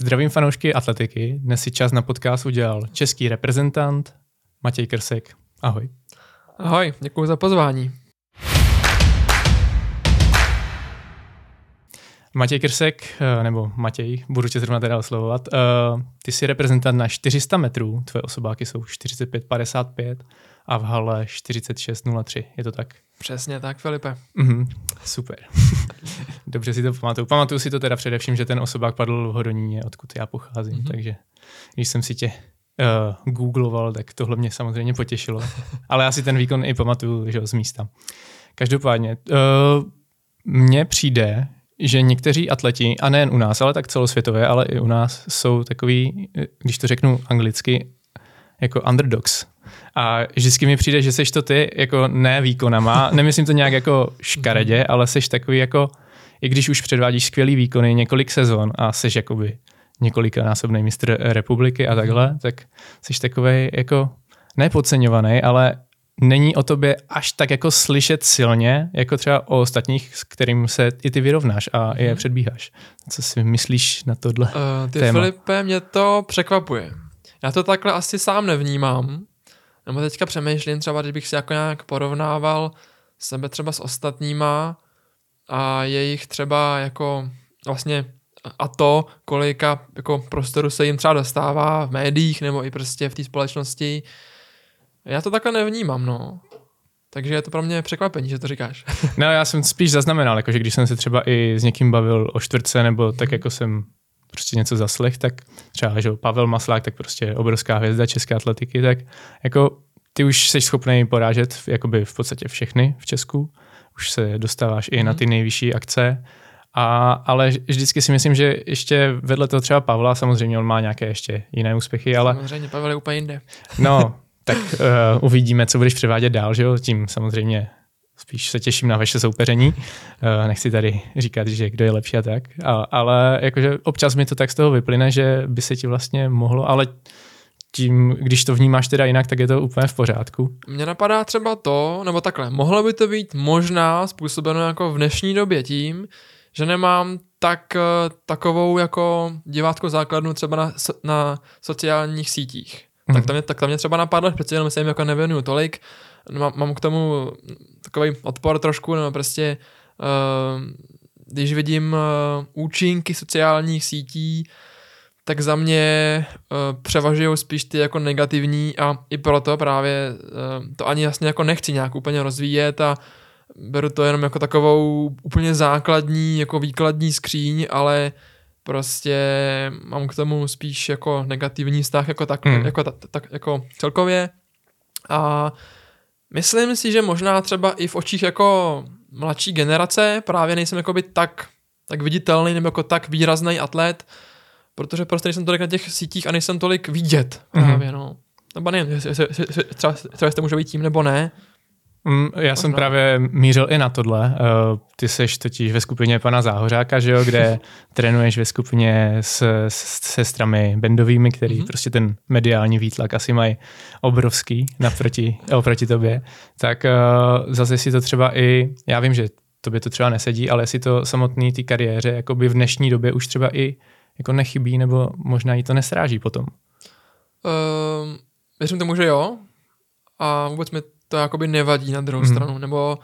Zdravím fanoušky atletiky. Dnes si čas na podcast udělal český reprezentant Matěj Krsek. Ahoj. Ahoj, děkuji za pozvání. Matěj Krsek, eh, nebo Matěj, budu tě zrovna teda oslovovat, eh, ty jsi reprezentant na 400 metrů, tvoje osobáky jsou 45-55 a v hale 46-03, je to tak? Přesně tak, Filipe. Mhm, super. Dobře si to pamatuju. Pamatuju si to teda především, že ten osobák padl v Hodoníně, odkud já pocházím, mm-hmm. takže když jsem si tě uh, googloval, tak tohle mě samozřejmě potěšilo. Ale já si ten výkon i pamatuju že, z místa. Každopádně, uh, mně přijde, že někteří atleti, a nejen u nás, ale tak celosvětově, ale i u nás, jsou takový, když to řeknu anglicky, jako underdogs. A vždycky mi přijde, že seš to ty jako ne výkonama, nemyslím to nějak jako škaredě, ale seš takový jako, i když už předvádíš skvělý výkony několik sezon a seš jakoby několikanásobný mistr republiky a takhle, tak jsi takový jako nepodceňovaný, ale není o tobě až tak jako slyšet silně, jako třeba o ostatních, s kterým se i ty vyrovnáš a je mhm. předbíháš. Co si myslíš na tohle uh, Ty téma? Filipe, mě to překvapuje. Já to takhle asi sám nevnímám, nebo teďka přemýšlím třeba, když bych si jako nějak porovnával sebe třeba s ostatníma a jejich třeba jako vlastně a to, kolika jako prostoru se jim třeba dostává v médiích nebo i prostě v té společnosti. Já to takhle nevnímám, no. Takže je to pro mě překvapení, že to říkáš. no, já jsem spíš zaznamenal, jako, že když jsem se třeba i s někým bavil o čtvrtce, nebo tak jako jsem prostě něco zaslech, tak třeba, že Pavel Maslák, tak prostě obrovská hvězda české atletiky, tak jako ty už jsi schopný porážet jakoby v podstatě všechny v Česku, už se dostáváš i na ty mhm. nejvyšší akce, a, ale vždycky si myslím, že ještě vedle toho třeba Pavla, samozřejmě on má nějaké ještě jiné úspěchy, ale... Samozřejmě, Pavel je úplně jinde. No, tak uh, uvidíme, co budeš převádět dál, že jo? Tím samozřejmě spíš se těším na vaše soupeření. Uh, nechci tady říkat, že kdo je lepší a tak, a, ale jakože občas mi to tak z toho vyplyne, že by se ti vlastně mohlo, ale tím, když to vnímáš teda jinak, tak je to úplně v pořádku. Mně napadá třeba to, nebo takhle, mohlo by to být možná způsobeno jako v dnešní době tím, že nemám tak eh, takovou jako diváckou základnu třeba na, na sociálních sítích. Mm-hmm. Tak, to mě, tak to mě třeba napadlo, protože jenom se jim jako nevěnuju tolik. Mám, mám k tomu takový odpor trošku, nebo prostě uh, když vidím uh, účinky sociálních sítí, tak za mě uh, převažují spíš ty jako negativní a i proto právě uh, to ani jasně jako nechci nějak úplně rozvíjet a beru to jenom jako takovou úplně základní, jako výkladní skříň, ale prostě mám k tomu spíš jako negativní vztah jako, tak, hmm. jako, tak, tak, jako celkově a myslím si, že možná třeba i v očích jako mladší generace právě nejsem jako by tak, tak viditelný nebo jako tak výrazný atlet, protože prostě nejsem tolik na těch sítích a nejsem tolik vidět mm-hmm. právě, no. Nebo nevím, třeba, třeba to může být tím nebo ne. Mm, já jsem právě mířil i na tohle. Uh, ty seš totiž ve skupině pana Záhořáka, že jo, kde trénuješ ve skupině s, s sestrami bendovými, který mm-hmm. prostě ten mediální výtlak asi mají obrovský naproti, oproti tobě. Tak uh, zase si to třeba i, já vím, že tobě to třeba nesedí, ale si to samotný ty kariéře jako by v dnešní době už třeba i jako nechybí, nebo možná jí to nesráží potom? Uh, věřím tomu, že jo. A vůbec mi to jakoby nevadí na druhou mm. stranu, nebo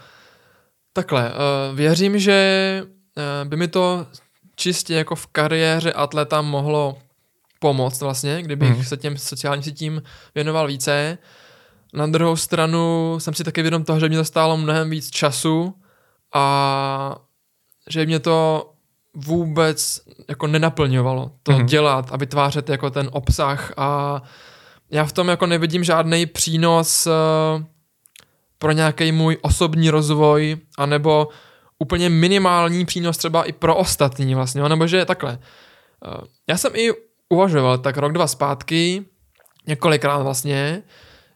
takhle, uh, věřím, že uh, by mi to čistě jako v kariéře atleta mohlo pomoct vlastně, kdybych mm. se těm sociálním sítím věnoval více. Na druhou stranu jsem si taky vědom toho, že mě to stálo mnohem víc času a že mě to vůbec jako nenaplňovalo to mm. dělat a vytvářet jako ten obsah a já v tom jako nevidím žádný přínos uh, pro nějaký můj osobní rozvoj, anebo úplně minimální přínos třeba i pro ostatní vlastně, nebo že takhle. Eh, já jsem i uvažoval tak rok, dva zpátky, několikrát vlastně,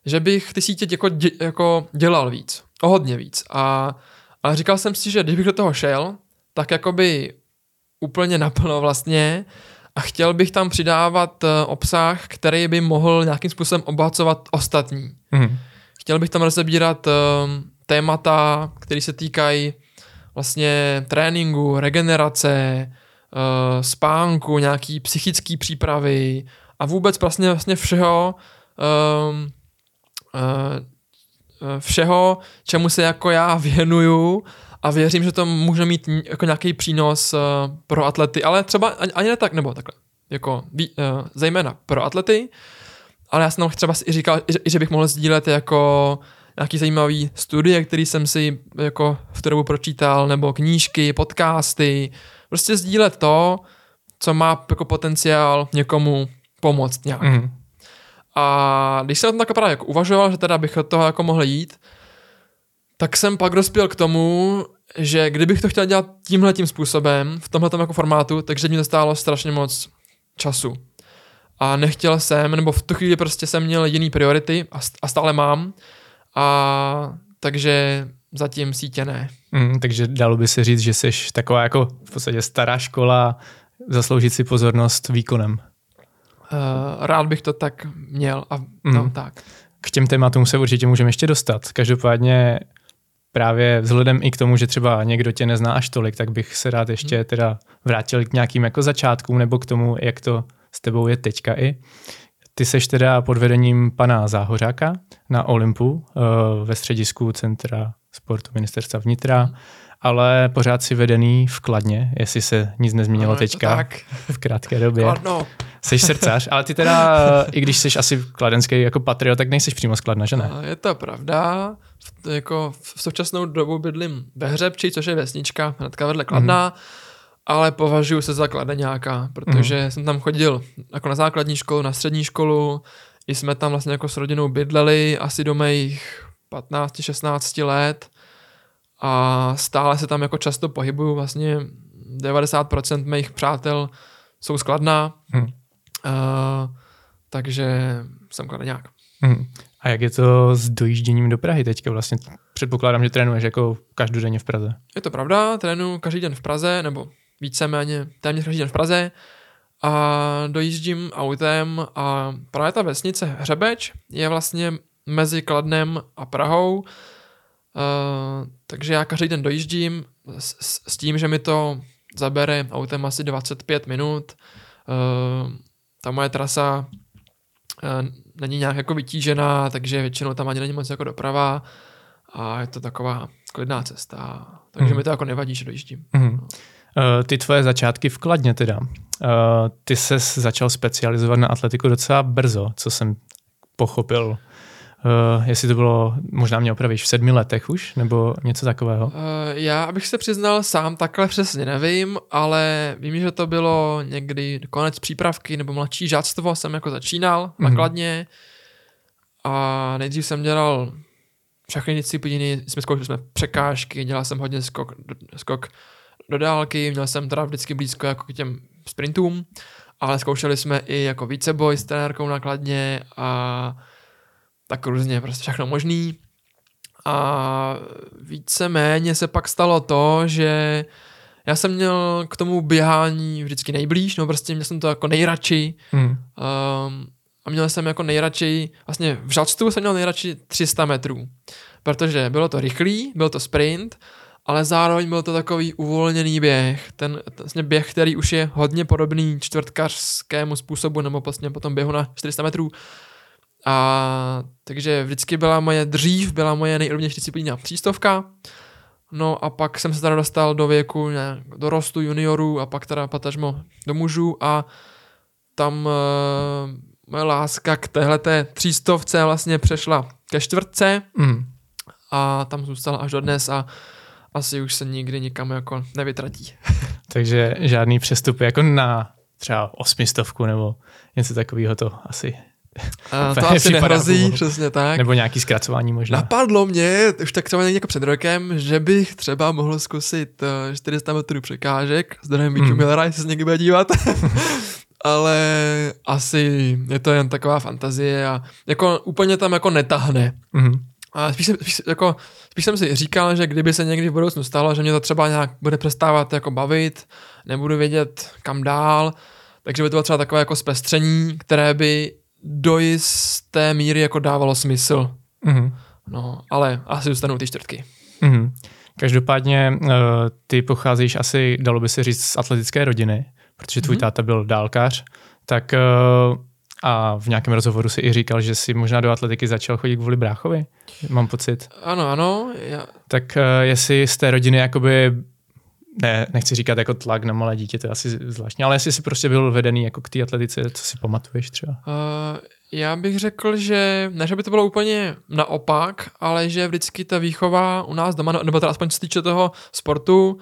že bych ty sítě jako, dě, jako dělal víc, o hodně víc. A, a říkal jsem si, že když bych do toho šel, tak jakoby úplně naplno vlastně a chtěl bych tam přidávat eh, obsah, který by mohl nějakým způsobem obohacovat ostatní. Mm. Chtěl bych tam rozebírat uh, témata, které se týkají vlastně tréninku, regenerace, spánku, nějaký psychický přípravy a vůbec vlastně, vlastně všeho, um, uh, všeho, čemu se jako já věnuju a věřím, že to může mít jako nějaký přínos uh, pro atlety, ale třeba ani, ani ne tak, nebo takhle, jako uh, zejména pro atlety, ale já jsem třeba i říkal, že bych mohl sdílet jako nějaký zajímavý studie, který jsem si jako v tu dobu pročítal, nebo knížky, podcasty, prostě sdílet to, co má jako potenciál někomu pomoct nějak. Mm. A když jsem o tom tak právě jako uvažoval, že teda bych od toho jako mohl jít, tak jsem pak dospěl k tomu, že kdybych to chtěl dělat tímhle tím způsobem, v tomhle jako formátu, takže mi to stálo strašně moc času. A nechtěl jsem, nebo v tu chvíli prostě jsem měl jiný priority a stále mám. A takže zatím sítě ne. Mm, takže dalo by se říct, že jsi taková jako v podstatě stará škola, zasloužit si pozornost výkonem. Uh, rád bych to tak měl a no, mm. tak. K těm tématům se určitě můžeme ještě dostat. Každopádně právě vzhledem i k tomu, že třeba někdo tě nezná až tolik, tak bych se rád ještě hmm. teda vrátil k nějakým jako začátkům nebo k tomu, jak to s tebou je teďka i. Ty seš teda pod vedením pana Záhořáka na Olympu uh, ve středisku Centra sportu ministerstva vnitra, ale pořád si vedený v Kladně, jestli se nic nezměnilo no, teďka tak. v krátké době. Kladno. Jsi srdcař, ale ty teda, i když jsi asi kladenský jako patriot, tak nejsi přímo skladna, že ne? Je to pravda. V, jako v současnou dobu bydlím ve Hřebči, což je vesnička hnedka vedle Kladna, mm. Ale považuji se za kladeňáka, protože mm. jsem tam chodil jako na základní školu, na střední školu, i jsme tam vlastně jako s rodinou bydleli asi do mých 15-16 let a stále se tam jako často pohybuju, vlastně 90% mých přátel jsou skladná. Mm. Uh, takže jsem kladeňák. Hmm. A jak je to s dojížděním do Prahy teďka vlastně? Předpokládám, že trénuješ jako každodenně v Praze. Je to pravda, trénuji každý den v Praze, nebo víceméně téměř každý den v Praze a dojíždím autem a právě ta vesnice Hřebeč je vlastně mezi Kladnem a Prahou, uh, takže já každý den dojíždím s, s, s tím, že mi to zabere autem asi 25 minut. Uh, ta moje trasa uh, není nějak jako vytížená, takže většinou tam ani není moc jako doprava a je to taková klidná cesta, takže mm. mi to jako nevadí, že dojíždím. Mm. Uh, ty tvoje začátky v Kladně teda, uh, ty se začal specializovat na atletiku docela brzo, co jsem pochopil. Uh, jestli to bylo, možná mě opravíš, v sedmi letech už, nebo něco takového? Uh, já, abych se přiznal, sám takhle přesně nevím, ale vím, že to bylo někdy konec přípravky nebo mladší žáctvo jsem jako začínal mm-hmm. nakladně a nejdřív jsem dělal všechny disciplíny, jsme zkoušeli jsme překážky, dělal jsem hodně skok, skok do dálky, měl jsem teda vždycky blízko jako k těm sprintům, ale zkoušeli jsme i jako víceboj s trenérkou nakladně a tak různě, prostě všechno možný. A víceméně se pak stalo to, že já jsem měl k tomu běhání vždycky nejblíž, no prostě měl jsem to jako nejradši. Hmm. Um, a měl jsem jako nejradši, vlastně v žalctu jsem měl nejradši 300 metrů, protože bylo to rychlý, byl to sprint, ale zároveň byl to takový uvolněný běh, ten vlastně běh, který už je hodně podobný čtvrtkařskému způsobu, nebo vlastně potom běhu na 400 metrů, a takže vždycky byla moje dřív, byla moje nejoblíbenější disciplína přístovka. No a pak jsem se teda dostal do věku ne, do rostu juniorů a pak teda patažmo do mužů. A tam uh, moje láska k téhleté třístovce vlastně přešla ke čtvrtce. Mm. a tam zůstala až do dnes a asi už se nikdy nikam jako nevytratí. Takže žádný přestup jako na třeba osmistovku nebo něco takového to asi a to asi nehrozí, přesně tak. Nebo nějaký zkracování možná. Napadlo mě, už tak třeba jako před rokem, že bych třeba mohl zkusit 400 eh, metrů překážek, zdrojem Míču hmm. Millera, jestli se někdy bude dívat. Ale asi je to jen taková fantazie a jako úplně tam jako netahne. Hmm. A spíš, spíš, jako, spíš jsem si říkal, že kdyby se někdy v budoucnu stalo, že mě to třeba nějak bude přestávat jako bavit, nebudu vědět kam dál, takže by to bylo třeba takové jako zpestření, které by do jisté míry jako dávalo smysl. Mm-hmm. No, ale asi zůstanou ty čtvrtky. Mm-hmm. Každopádně uh, ty pocházíš asi, dalo by se říct, z atletické rodiny, protože tvůj mm-hmm. táta byl dálkař, tak uh, a v nějakém rozhovoru si i říkal, že si možná do atletiky začal chodit kvůli bráchovi, mám pocit. Ano, ano. Já... Tak uh, jestli z té rodiny jakoby ne, nechci říkat jako tlak na malé dítě, to je asi zvláštní, ale jestli jsi prostě byl vedený jako k té atletice, co si pamatuješ třeba? Uh, já bych řekl, že ne, že by to bylo úplně naopak, ale že vždycky ta výchova u nás doma, nebo teda aspoň co týče toho sportu,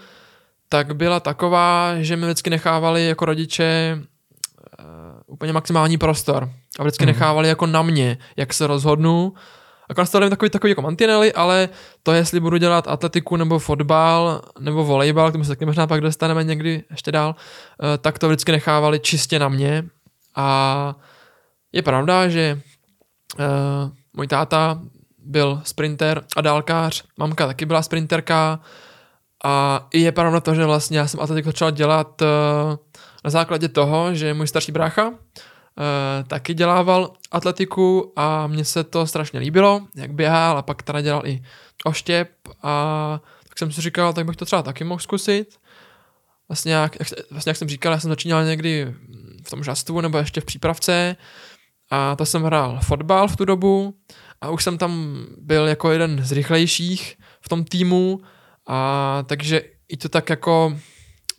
tak byla taková, že mi vždycky nechávali jako rodiče uh, úplně maximální prostor. A vždycky mm. nechávali jako na mě, jak se rozhodnu. Jako nastavili takový, takový jako mantinely, ale to, jestli budu dělat atletiku nebo fotbal nebo volejbal, k tomu se taky možná pak dostaneme někdy ještě dál, uh, tak to vždycky nechávali čistě na mě. A je pravda, že uh, můj táta byl sprinter a dálkář, mamka taky byla sprinterka a je pravda to, že vlastně já jsem atletiku začal dělat uh, na základě toho, že můj starší brácha uh, taky dělával atletiku a mně se to strašně líbilo, jak běhal a pak teda dělal i oštěp a tak jsem si říkal, tak bych to třeba taky mohl zkusit. Vlastně jak, vlastně jak jsem říkal, já jsem začínal někdy v tom žastvu nebo ještě v přípravce a to jsem hrál fotbal v tu dobu a už jsem tam byl jako jeden z rychlejších v tom týmu a takže i to tak jako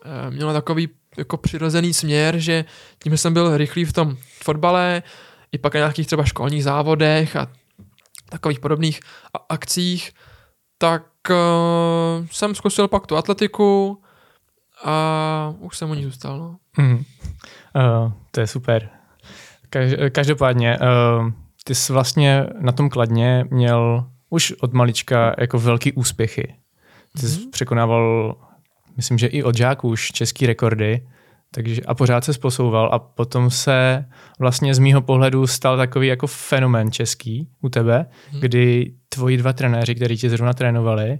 e, mělo takový jako přirozený směr, že tím, že jsem byl rychlý v tom fotbale, i pak na nějakých třeba školních závodech a takových podobných akcích, tak uh, jsem zkusil pak tu atletiku a už jsem u ní zůstal. No. Mm. Uh, to je super. Každopádně, uh, ty jsi vlastně na tom kladně měl už od malička jako velký úspěchy. Ty jsi mm-hmm. překonával, myslím, že i od žáků už český rekordy, takže a pořád se posouval a potom se vlastně z mýho pohledu stal takový jako fenomén český u tebe, mm-hmm. kdy tvoji dva trenéři, kteří tě zrovna trénovali,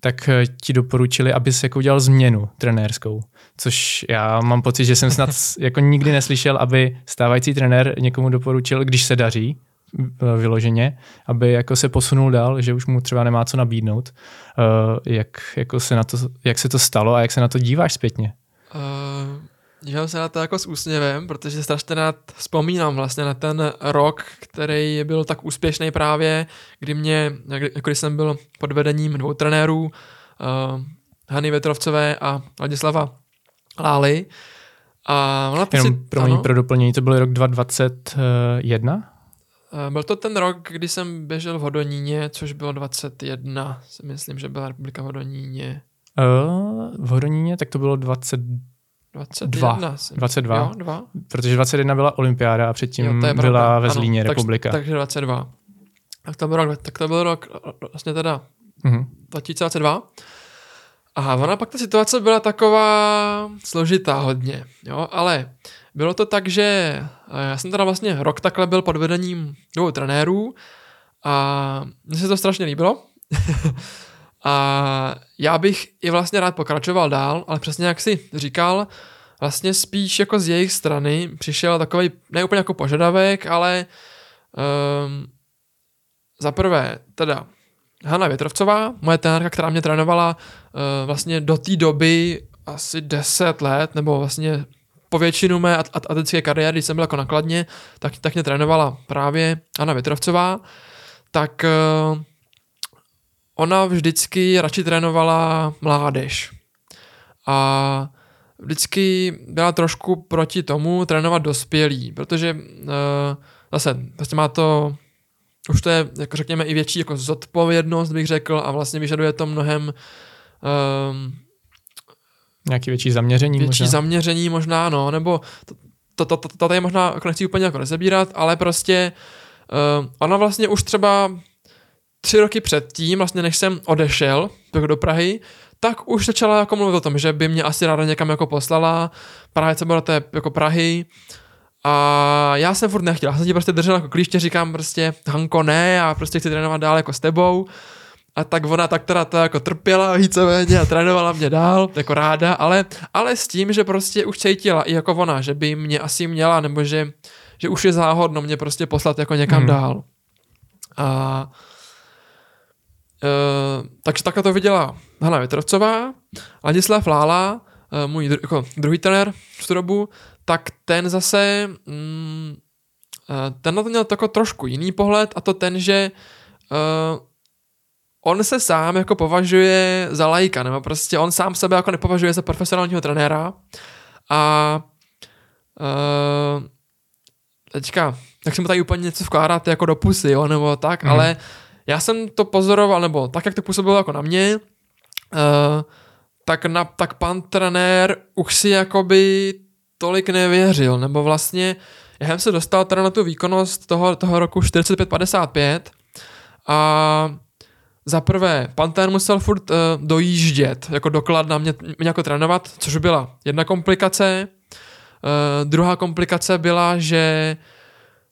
tak eh, ti doporučili, abys jako udělal změnu trenérskou. Což já mám pocit, že jsem snad jako nikdy neslyšel, aby stávající trenér někomu doporučil, když se daří, vyloženě, aby jako se posunul dál, že už mu třeba nemá co nabídnout. Uh, jak, jako se na to, jak se to stalo a jak se na to díváš zpětně? Uh, dívám se na to jako s úsměvem, protože strašně rád vzpomínám vlastně na ten rok, který byl tak úspěšný právě, kdy mě, jako když jsem byl pod vedením dvou trenérů, uh, Hany Vetrovcové a Ladislava Lály. A ona Jenom si, pro, mě, pro doplnění, to byl rok 2021? Eh, byl to ten rok, kdy jsem běžel v Hodoníně, což bylo 21, si myslím, že byla republika v Hodoníně. Uh, v Hodoníně, tak to bylo 20, 22. 22. Jo, dva. Protože 21 byla olympiáda a předtím jo, byla ve Zlíně ano, republika. Tak, takže 22. Tak to byl rok, tak to byl rok vlastně teda mm-hmm. 2022. A ona pak ta situace byla taková složitá hodně, jo, ale bylo to tak, že já jsem teda vlastně rok takhle byl pod vedením dvou trenérů a mně se to strašně líbilo. A já bych i vlastně rád pokračoval dál, ale přesně jak si říkal, vlastně spíš jako z jejich strany přišel takový, ne úplně jako požadavek, ale um, za prvé teda Hanna Větrovcová, moje trenérka, která mě trénovala uh, vlastně do té doby asi 10 let, nebo vlastně po většinu mé atletické kariéry, když jsem byl jako nakladně, tak, tak mě trénovala právě Hanna Větrovcová, tak uh, ona vždycky radši trénovala mládež. A vždycky byla trošku proti tomu trénovat dospělí, protože uh, zase vlastně má to už to je, jako řekněme, i větší jako zodpovědnost, bych řekl, a vlastně vyžaduje to mnohem um, Nějaký větší zaměření Větší možná. zaměření možná, no, nebo to, to, to, to, to tady možná jako nechci úplně jako rozebírat, ale prostě uh, ona vlastně už třeba tři roky předtím, vlastně než jsem odešel do Prahy, tak už začala jako mluvit o tom, že by mě asi ráda někam jako poslala, právě co bylo té jako Prahy, a já jsem furt nechtěl, já jsem ti prostě držel jako klíště, říkám prostě Hanko ne, a prostě chci trénovat dál jako s tebou. A tak ona tak teda to jako trpěla víceméně a trénovala mě dál, jako ráda, ale, ale s tím, že prostě už cítila i jako ona, že by mě asi měla, nebo že, že už je záhodno mě prostě poslat jako někam hmm. dál. A takže takhle to viděla Hana Větrovcová, Ladislav Lála, uh, můj dru, jako druhý trenér v tu dobu, tak ten zase, mm, uh, ten na to měl tako trošku jiný pohled a to ten, že uh, on se sám jako považuje za lajka, nebo prostě on sám sebe jako nepovažuje za profesionálního trenéra a uh, teďka, tak jsem mu tady úplně něco vkládat jako do pusy, jo, nebo tak, mm. ale já jsem to pozoroval, nebo tak, jak to působilo jako na mě, uh, tak, na, tak pan trenér už si jakoby tolik nevěřil, nebo vlastně já jsem se dostal teda na tu výkonnost toho, toho roku 45-55 a za prvé, Panther musel furt uh, dojíždět, jako doklad na mě, mě jako trénovat, což byla jedna komplikace. Uh, druhá komplikace byla, že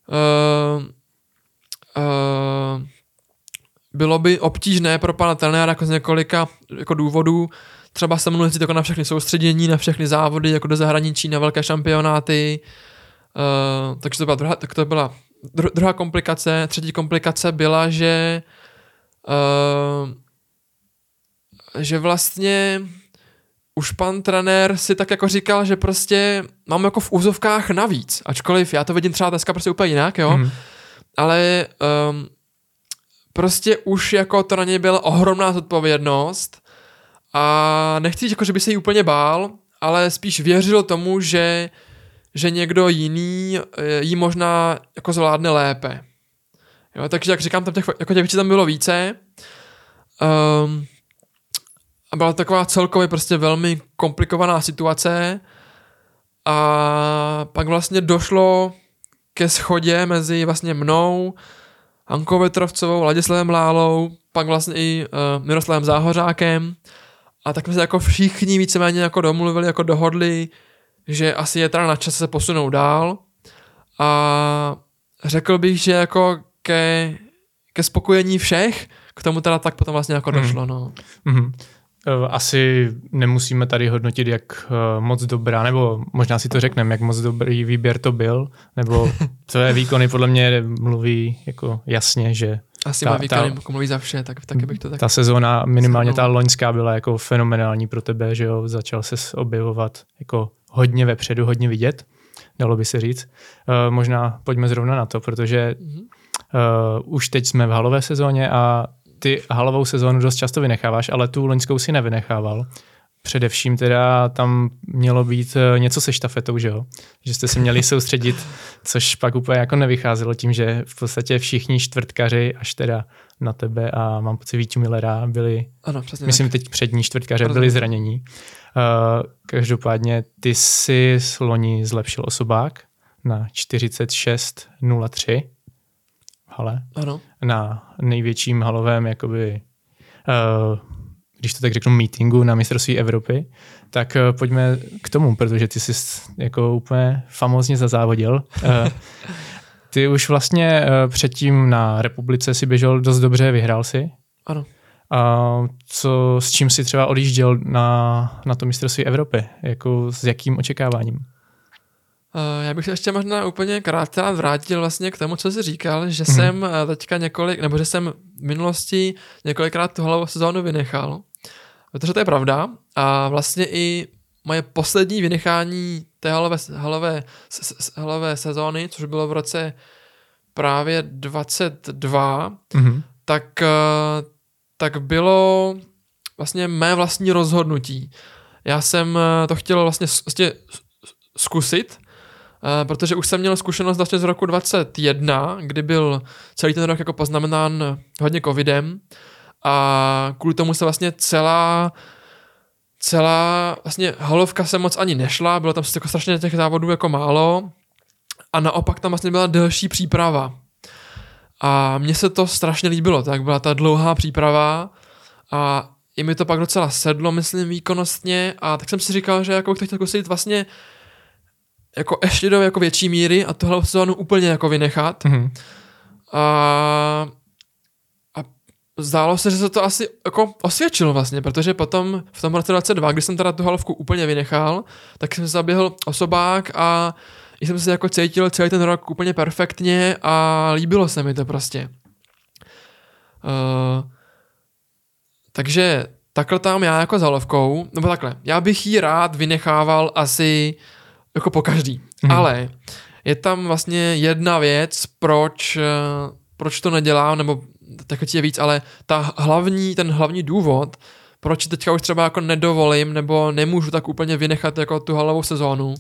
uh, uh, bylo by obtížné pro pana trenéra jako z několika jako důvodů třeba se mnou jako na všechny soustředění, na všechny závody, jako do zahraničí, na velké šampionáty. Uh, takže to byla druhá, tak to byla druhá komplikace. Třetí komplikace byla, že uh, že vlastně už pan trenér si tak jako říkal, že prostě mám jako v úzovkách navíc, ačkoliv já to vidím třeba dneska prostě úplně jinak, jo, mm. ale um, prostě už jako to na něj byla ohromná zodpovědnost a nechci jako, že by se jí úplně bál, ale spíš věřil tomu, že, že někdo jiný eh, jí možná jako zvládne lépe. Jo, takže jak říkám, tam těch, jako věcí tam bylo více. Um, a byla taková celkově prostě velmi komplikovaná situace. A pak vlastně došlo ke schodě mezi vlastně mnou, Hankou Vetrovcovou, Ladislavem Lálou, pak vlastně i uh, Miroslavem Záhořákem. A tak jsme se jako všichni víceméně jako domluvili, jako dohodli, že asi je teda na čase se posunout dál. A řekl bych, že jako ke, ke spokojení všech, k tomu teda tak potom vlastně jako hmm. došlo, no. Mm. Asi nemusíme tady hodnotit, jak eh, moc dobrá, nebo možná si to řekneme, jak moc dobrý výběr to byl, nebo je výkony podle mě mluví jako jasně, že asi ta, má výkony, ta, jako mluví za vše, tak taky bych to tak... Ta sezóna, minimálně ta loňská byla jako fenomenální pro tebe, že jo, začal se objevovat jako hodně vepředu, hodně vidět, dalo by se říct. Uh, možná pojďme zrovna na to, protože mm-hmm uh, už teď jsme v halové sezóně a ty halovou sezónu dost často vynecháváš, ale tu loňskou si nevynechával. Především teda tam mělo být eh, něco se štafetou, že jo? Že jste se měli soustředit, což pak úplně jako nevycházelo tím, že v podstatě všichni čtvrtkaři až teda na tebe a mám pocit Vítu Millera byli, ano, přesně myslím tak. teď přední čtvrtkaře byli zranění. Uh, každopádně ty si s loni zlepšil osobák na 46.03 hale. Ano. Na největším halovém, jakoby, uh, když to tak řeknu, meetingu na mistrovství Evropy, tak uh, pojďme k tomu, protože ty jsi jako úplně famózně zazávodil. Uh, ty už vlastně uh, předtím na republice si běžel dost dobře, vyhrál si. Ano. A co, s čím si třeba odjížděl na, na to mistrovství Evropy? Jako s jakým očekáváním? Uh, já bych se ještě možná úplně krátce vrátil vlastně k tomu, co jsi říkal, že hmm. jsem eh, teďka několik, nebo že jsem v minulosti několikrát tu halovou sezónu vynechal, protože to je pravda a vlastně i moje poslední vynechání té halové, halové, halové sezóny, což bylo v roce právě 22, mm-hmm. tak, uh, tak bylo vlastně mé vlastní rozhodnutí. Já jsem to chtěl vlastně, vlastně zkusit, protože už jsem měl zkušenost vlastně z roku 21, kdy byl celý ten rok jako poznamenán hodně covidem a kvůli tomu se vlastně celá celá vlastně halovka se moc ani nešla, bylo tam jako strašně těch závodů jako málo a naopak tam vlastně byla delší příprava. A mně se to strašně líbilo, tak byla ta dlouhá příprava a i mi to pak docela sedlo, myslím, výkonnostně a tak jsem si říkal, že jako bych to chtěl zkusit vlastně jako ještě do jako větší míry a tohle sezónu úplně jako vynechat. Mm-hmm. A, a zdálo se, že se to asi jako osvědčilo vlastně, protože potom v tom roce 22, kdy jsem teda tu halovku úplně vynechal, tak jsem zaběhl osobák a jsem se jako cítil celý ten rok úplně perfektně a líbilo se mi to prostě. Uh, takže takhle tam já jako zalovkou, nebo takhle, já bych ji rád vynechával asi jako po každý, Mhm. ale je tam vlastně jedna věc, proč, eh, proč to nedělám, nebo tak je víc, ale ta hlavní, ten hlavní důvod, proč teďka už třeba jako nedovolím, nebo nemůžu tak úplně vynechat jako tu halovou sezónu,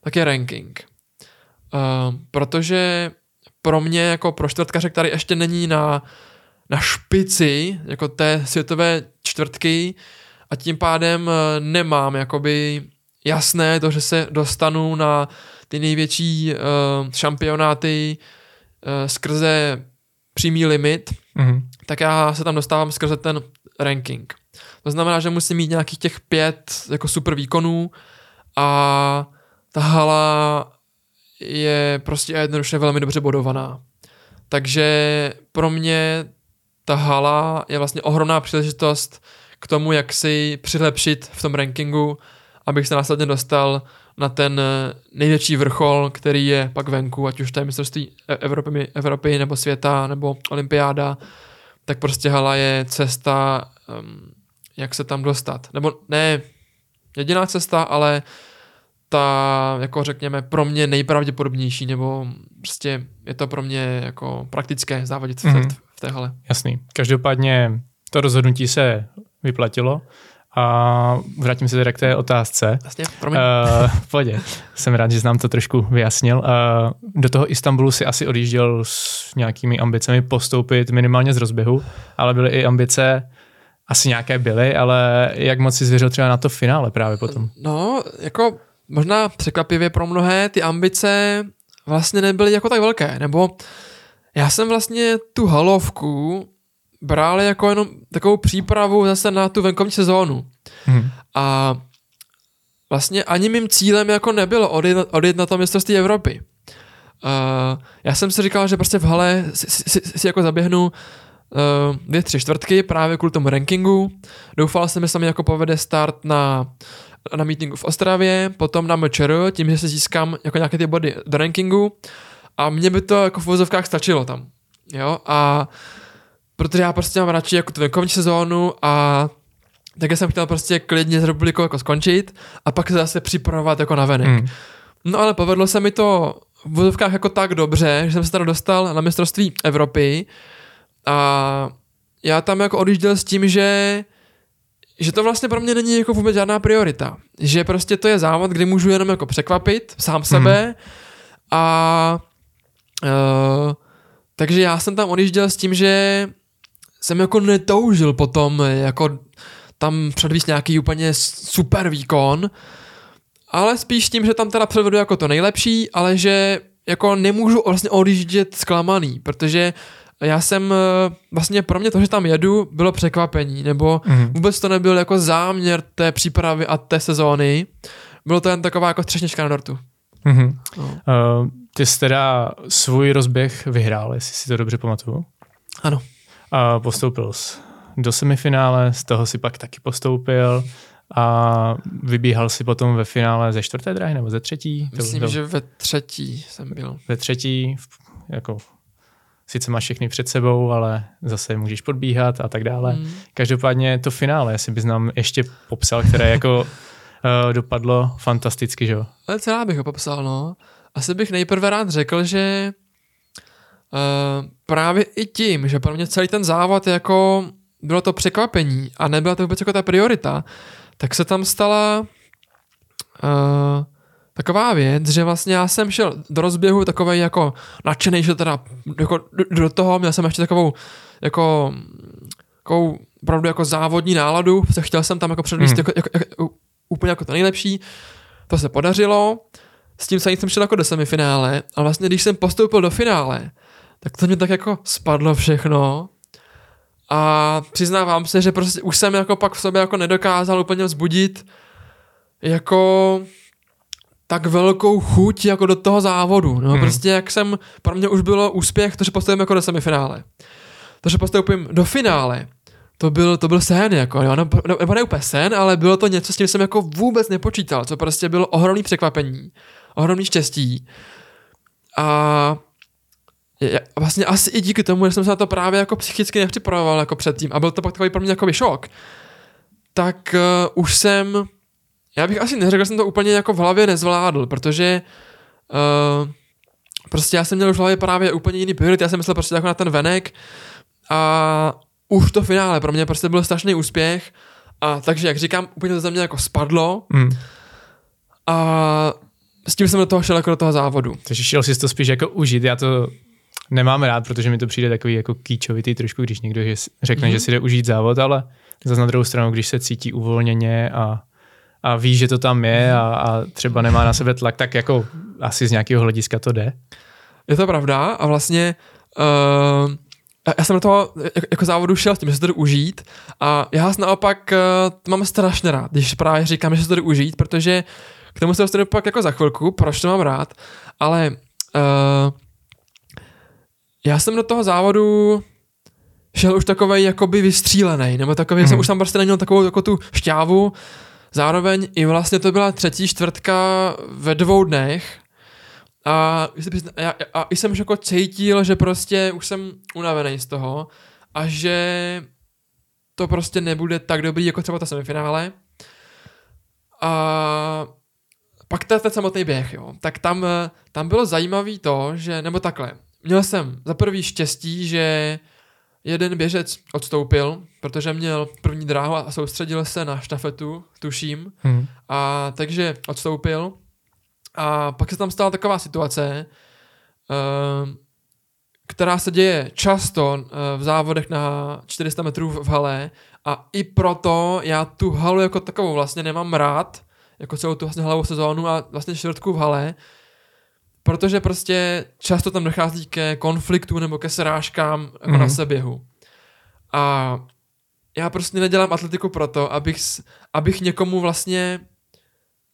tak je ranking. Uh, protože pro mě jako pro čtvrtkaře, který ještě není na, na špici jako té světové čtvrtky a tím pádem eh, nemám jakoby jasné to, že se dostanu na ty největší uh, šampionáty uh, skrze přímý limit, Mhm. tak já se tam dostávám skrze ten ranking. To znamená, že musím mít nějakých těch pět jako super výkonů a ta hala je prostě jednoduše velmi dobře bodovaná. Takže pro mě ta hala je vlastně ohromná příležitost k tomu, jak si přilepšit v tom rankingu, abych se následně dostal na ten eh, největší vrchol, který je pak venku, ať už to je mistrovství E- Evropy, Evropy nebo světa, nebo olympiáda, tak prostě hala je cesta, um, jak se tam dostat. Nebo ne jediná cesta, ale ta, jako řekněme, pro mě nejpravděpodobnější, nebo prostě je to pro mě jako praktické závodit v, Mhm. v, v té hale. Jasný. Každopádně to rozhodnutí se vyplatilo a vrátím se teda k té otázce. Vlastně, promiň. Uh, v pohodě. Jsem rád, že jsi nám to trošku vyjasnil. Uh, do toho Istanbulu si asi odjížděl s nějakými ambicemi postoupit minimálně z rozběhu, ale byly i ambice, asi nějaké byly, ale jak moc si zvěřil třeba na to finále právě potom? No, jako možná překvapivě pro mnohé ty ambice vlastně nebyly jako tak velké, nebo já jsem vlastně tu halovku bral jako jenom takovou přípravu zase na tu venkovní sezónu. Hm. A vlastně ani mým cílem jako nebylo odjet, odjet na to mistrovství Evropy. Uh, já jsem si říkal, že prostě v hale si, si, si, jako zaběhnu uh, dvě, tři čtvrtky právě kvůli tomu rankingu. Doufal jsem, že se mi jako povede start na, na meetingu v Ostravě, potom na MČR, tím, že se získám jako nějaké ty body do rankingu a mně by to jako v vozovkách stačilo tam. Jo, a protože já prostě mám radši jako tu venkovní sezónu a takže jsem chtěl prostě klidně s republikou jako skončit a pak se zase připravovat jako na venek. Hm. No ale povedlo se mi to v vozovkách jako tak dobře, že jsem se teda dostal na mistrovství Evropy a já tam jako odjížděl s tím, že že to vlastně pro mě není jako vůbec žádná priorita. Že prostě to je závod, kdy můžu jenom jako překvapit sám sebe a uh, takže já jsem tam odjížděl s tím, že jsem jako netoužil potom jako tam předvíst nějaký úplně super výkon, ale spíš tím, že tam teda předvedu jako to nejlepší, ale že jako nemůžu vlastně odjíždět zklamaný, protože já jsem eh, vlastně pro mě to, že tam jedu, bylo překvapení, nebo Mhm. vůbec to nebyl jako záměr té přípravy a té sezóny, bylo to jen taková jako třešnička na dortu. Mhm. No. Uh, ty jsi teda svůj rozběh vyhrál, jestli si to dobře pamatuju. Ano. A postoupil jsi do semifinále, z toho si pak taky postoupil a vybíhal si potom ve finále ze čtvrté dráhy nebo ze třetí? To Myslím, byl že ve třetí jsem byl. Ve třetí, jako sice máš všechny před sebou, ale zase můžeš podbíhat a tak dále. Mm. Každopádně to finále, jestli bys nám ještě popsal, které jako uh, dopadlo fantasticky, že jo? Ale celá bych ho popsal, no. Asi bych nejprve rád řekl, že uh, právě i tím, že pro mě celý ten závod jako bylo to překvapení a nebyla to vůbec jako ta priorita, tak se tam stala uh, taková věc, že vlastně já jsem šel do rozběhu takový jako nadšený, že teda jako do- toho měl jsem ještě takovou jako takovou opravdu jako závodní náladu, se chtěl jsem tam jako předvíst Hmm. jako, jako, jako, úplně jako to nejlepší, to se podařilo, s tím samým jsem šel jako do semifinále a vlastně když jsem postoupil do finále, tak to mě tak jako spadlo všechno a přiznávám se, že prostě už jsem jako pak v sobě jako nedokázal úplně vzbudit jako tak velkou chuť jako do toho závodu. No, Hmm. prostě jak jsem, pro mě už bylo úspěch to, že postoupím jako do semifinále. To, že postoupím do finále, to byl, to byl sen, jako, jo, nebo, nebo ne úplně sen, ale bylo to něco, s tím jsem jako vůbec nepočítal, co prostě bylo ohromný překvapení, ohromný štěstí. A vlastně asi i díky tomu, že jsem se na to právě jako psychicky nepřipravoval jako předtím a byl to pak takový pro mě jako šok, tak uh, už jsem, já bych asi neřekl, že jsem to úplně jako v hlavě nezvládl, protože uh, prostě já jsem měl už v hlavě právě úplně jiný priority, já jsem myslel prostě jako na ten venek a už to finále pro mě prostě byl strašný úspěch a takže, jak říkám, úplně to za mě jako spadlo Mm. a s tím jsem do toho šel jako do toho závodu. Takže šel si to spíš jako užít. Já to nemám rád, protože mi to přijde takový jako kýčovitý trošku, když někdo že řekne, Mhm. mm-hmm. že si jde užít závod, ale zase na druhou stranu, když se cítí uvolněně a, a ví, že to tam je a, a třeba nemá na sebe tlak, tak jako asi z nějakého hlediska to jde. Je to pravda a vlastně uh, já jsem do toho jako, závodu šel s tím, že se to jde užít a já naopak uh, mám strašně rád, když právě říkám, že se to jde užít, protože k tomu se dostanu pak jako za chvilku, proč to mám rád, ale uh, já jsem do toho závodu šel už takovej jakoby vystřílený, nebo takový, mm. jsem Mhm. už tam prostě neměl takovou jako tu šťávu, zároveň i vlastně to byla třetí čtvrtka ve dvou dnech, a, já, a i jsem už jako cítil, že prostě už jsem unavený z toho a že to prostě nebude tak dobrý jako třeba ta semifinále. A pak ten, ten samotný běh, jo. Tak tam, tam bylo zajímavý to, že, nebo takhle, měl jsem za prvý štěstí, že jeden běžec odstoupil, protože měl první dráhu a soustředil se na štafetu, tuším, Hmm. a takže odstoupil. A pak se tam stala taková situace, ehm, která se děje často eh, v závodech na 400 metrů v hale a i proto já tu halu jako takovou vlastně nemám rád, jako celou tu vlastně halovou sezónu a vlastně čtvrtku v hale, protože prostě často tam dochází ke konfliktu nebo ke srážkám jako mm-hmm. na Mhm. seběhu. A já prostě nedělám atletiku proto, abych, abych někomu vlastně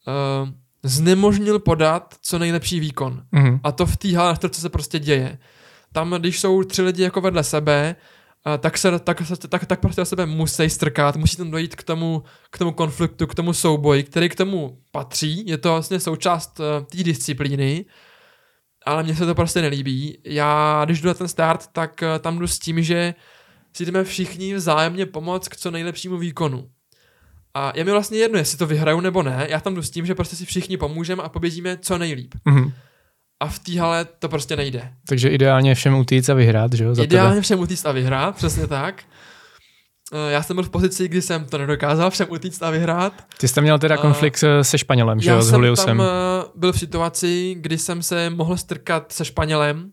uh, znemožnil podat co nejlepší výkon. Hmm. A to v té hale, na co se prostě děje. Tam, když jsou tři lidi jako vedle sebe, a tak, se, tak, tak, tak prostě sebe musí strkat, musí tam dojít k tomu, k tomu konfliktu, k tomu souboji, který k tomu patří, je to vlastně součást uh, té disciplíny, ale mně se to prostě nelíbí. Já, když jdu na ten start, tak uh, tam jdu s tím, že si jdeme všichni vzájemně pomoct k co nejlepšímu výkonu. A je mi vlastně jedno, jestli to vyhraju nebo ne, já tam jdu s tím, že prostě si všichni pomůžeme a poběžíme co nejlíp. Hmm. A v té hale to prostě nejde. Takže ideálně všem utíct a vyhrát, že jo? Za Ideálně tebe. všem utíct a vyhrát, přesně tak. Eh, Já jsem byl v pozici, kdy jsem to nedokázal všem utíct a vyhrát. Ty jste měl teda A- konflikt se- se Španělem, že jo? Já S jsem Juliusem. tam eh, byl v situaci, kdy jsem se mohl strkat se Španělem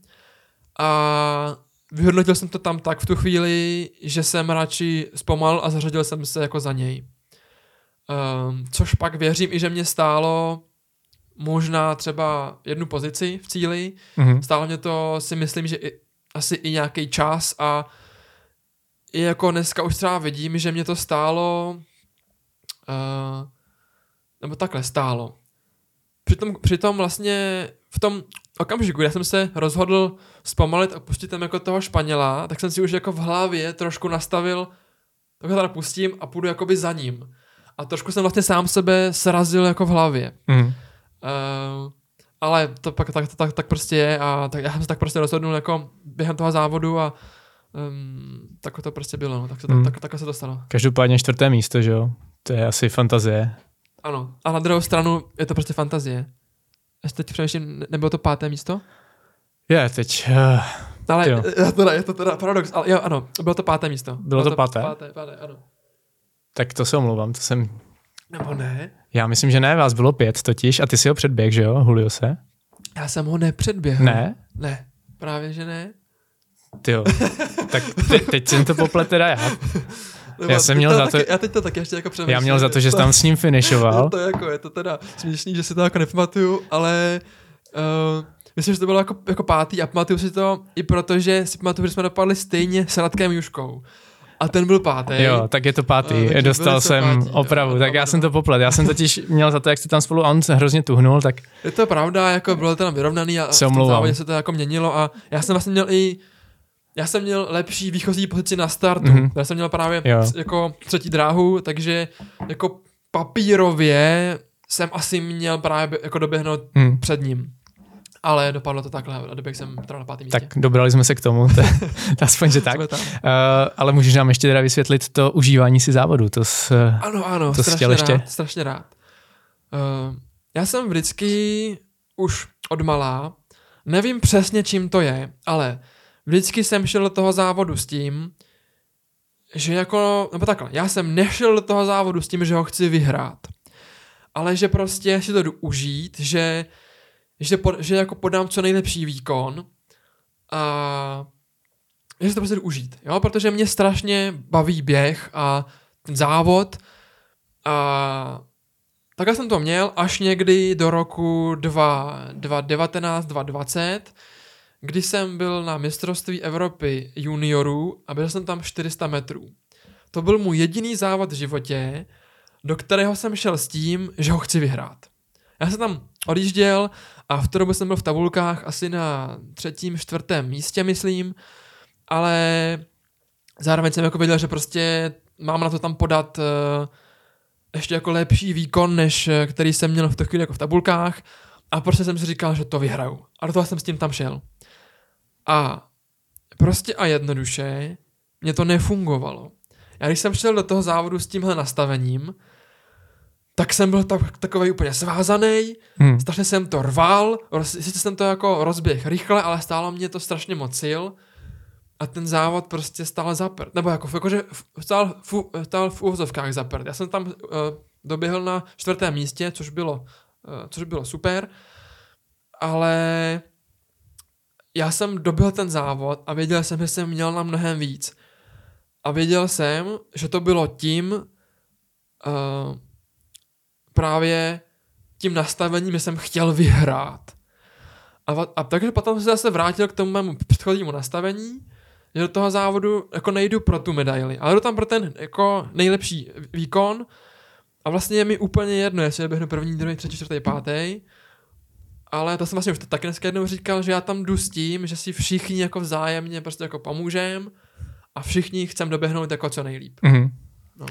a vyhodnotil jsem to tam tak v tu chvíli, že jsem radši zpomal a zařadil jsem se jako za něj. Um, což pak věřím i, že mě stálo možná třeba jednu pozici v cíli, Mhm. Stálo mě to, si myslím, že i, asi i nějaký čas a i jako dneska už třeba vidím, že mě to stálo, uh, nebo takhle stálo. Přitom, přitom vlastně v tom okamžiku, kdy jsem se rozhodl zpomalit a pustit tam jako toho Španěla, tak jsem si už jako v hlavě trošku nastavil, tak ho teda pustím a půjdu jakoby za ním. A trošku jsem vlastně sám sebe srazil jako v hlavě. Mhm. Uh, ale to pak tak, tak, tak prostě je a tak, já jsem se tak prostě rozhodnul jako během toho závodu a um, tak to prostě bylo, no. tak, se to, Hmm. tak, tak se to stalo. Každopádně čtvrté místo, že jo? To je asi fantazie. Ano, a na druhou stranu je to prostě fantazie. Ještě teď přemýšlím, ne- nebylo to páté místo? Je, teď... Uh, Ale Jo. je to, teda, je to teda paradox, ale jo, ano, bylo to páté místo. Bylo to páté? Páté, páté, ano. tak to se omlouvám, to jsem... Nebo ne? Já myslím, že ne, vás bylo pět totiž a ty si ho předběh, že jo, Juliuse? Já jsem ho nepředběhl. Ne? Ne, právě že ne. Ty jo. tak te, teď jsem to poplet teda já. Nebo Já jsem teď měl za to- taky, Já teď to taky ještě jako přemýšlím. Já měl za to, že jsi tam s ním Je finišoval. to jako, je to teda směšný, že si to jako nepamatuju, ale uh, myslím, že to bylo jako, jako pátý a pamatuju si to i proto, že si pamatuju, že jsme dopadli stejně s Radkem Juškou. A ten byl pátý. Jo, tak je to pátý. Takže Dostal jsem pátí, jo, opravu, ano, tak já jsem to poplet. Já jsem totiž měl za to, jak jste tam spolu a on se hrozně tuhnul, tak Je to pravda, jako bylo to tam vyrovnaný a Se v tom se to jako měnilo a já jsem vlastně měl i já jsem měl lepší výchozí pozici na startu. Mhm. Mm-hmm. Já jsem měl právě Jo. jako třetí dráhu, takže jako papírově jsem asi měl právě jako doběhnout hm. před ním. Ale dopadlo to takhle, a doběh jsem teda na pátém místě. Tak dobrali jsme se k tomu, to, to aspoň, že tak. Uh, ale můžeš nám ještě teda vysvětlit to užívání si závodu, to s, Ano, ano, To strašně chtěl ještě? rád, strašně rád. Uh, já jsem vždycky už od malá, nevím přesně čím to je, ale vždycky jsem šel do toho závodu s tím, že jako, nebo takhle, já jsem nešel do toho závodu s tím, že ho chci vyhrát, ale že prostě si to jdu užít, že, že, pod, že jako podám co nejlepší výkon a že si to prostě jdu užít, jo, protože mě strašně baví běh a ten závod a takhle jsem to měl až někdy do roku 2 2019, 2020, kdy jsem byl na mistrovství Evropy juniorů a byl jsem tam 400 metrů. To byl můj jediný závod v životě, do kterého jsem šel s tím, že ho chci vyhrát. Já jsem tam odjížděl a v té době jsem byl v tabulkách asi na třetím, čtvrtém místě, myslím, ale zároveň jsem jako věděl, že prostě mám na to tam podat uh, ještě jako lepší výkon, než eh, který jsem měl v tu chvíli jako v tabulkách a prostě jsem si říkal, že to vyhraju. A do toho jsem s tím tam šel. A prostě a jednoduše mě to nefungovalo. Já když jsem šel do toho závodu s tímhle nastavením, tak jsem byl tak, takový úplně svázaný, hm, strašně jsem to rval, roz, sice jsem to jako rozběh rychle, ale stálo mě to strašně moc sil a ten závod prostě stál zaprt, nebo jako, jakože stál, fu, stál v úvozovkách zaprt. Já jsem tam uh, doběhl na čtvrtém místě, což bylo, uh, což bylo super, ale já jsem dobil ten závod a věděl jsem, že jsem měl na mnohem víc. A věděl jsem, že to bylo tím, uh, právě tím nastavením, že jsem chtěl vyhrát. A, a takže potom jsem se zase vrátil k tomu mému předchozímu nastavení, že do toho závodu jako nejdu pro tu medaili, ale jdu tam pro ten jako nejlepší výkon a vlastně je mi úplně jedno, jestli doběhnu první, druhý, třetí, čtvrtý, pátý, ale to jsem vlastně už taky dneska jednou říkal, že já tam jdu s tím, že si všichni jako vzájemně prostě jako pomůžem a všichni chcem doběhnout jako co nejlíp. mhm. No.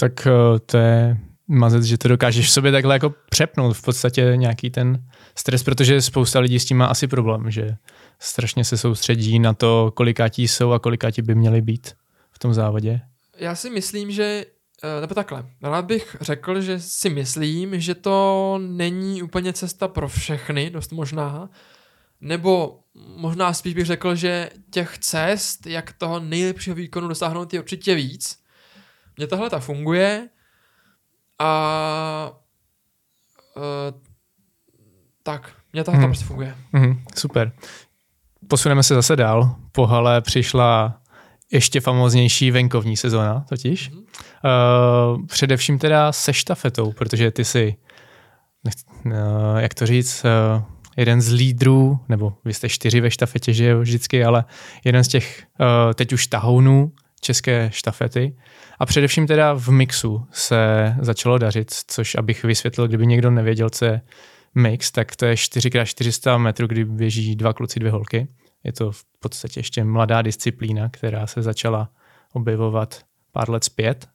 Tak uh, to je mazec, že to dokážeš v sobě takhle jako přepnout v podstatě nějaký ten stres, protože spousta lidí s tím má asi problém, že strašně se soustředí na to, kolikátí jsou a kolikátí by měli být v tom závodě. Já si myslím, že, eh, nebo takhle, rád bych řekl, že si myslím, že to není úplně cesta pro všechny, dost možná, nebo možná spíš bych řekl, že těch cest, jak toho nejlepšího výkonu dosáhnout, je určitě víc. Mně tahle ta funguje a uh, tak, mně tahle ta Hmm. prostě funguje. Mhm, super. Posuneme se zase dál. Po hale přišla ještě famóznější venkovní sezóna totiž. Mhm. Uh, především teda se štafetou, protože ty jsi, uh, jak to říct, uh, jeden z lídrů, nebo vy jste čtyři ve štafetě, že jo, vždycky, ale jeden z těch uh, teď už tahounů české štafety. A především teda v mixu se začalo dařit, což abych vysvětlil, kdyby někdo nevěděl, co je mix, tak to je 4x400 metrů, kdy běží dva kluci, dvě holky. Je to v podstatě ještě mladá disciplína, která se začala objevovat pár let zpět.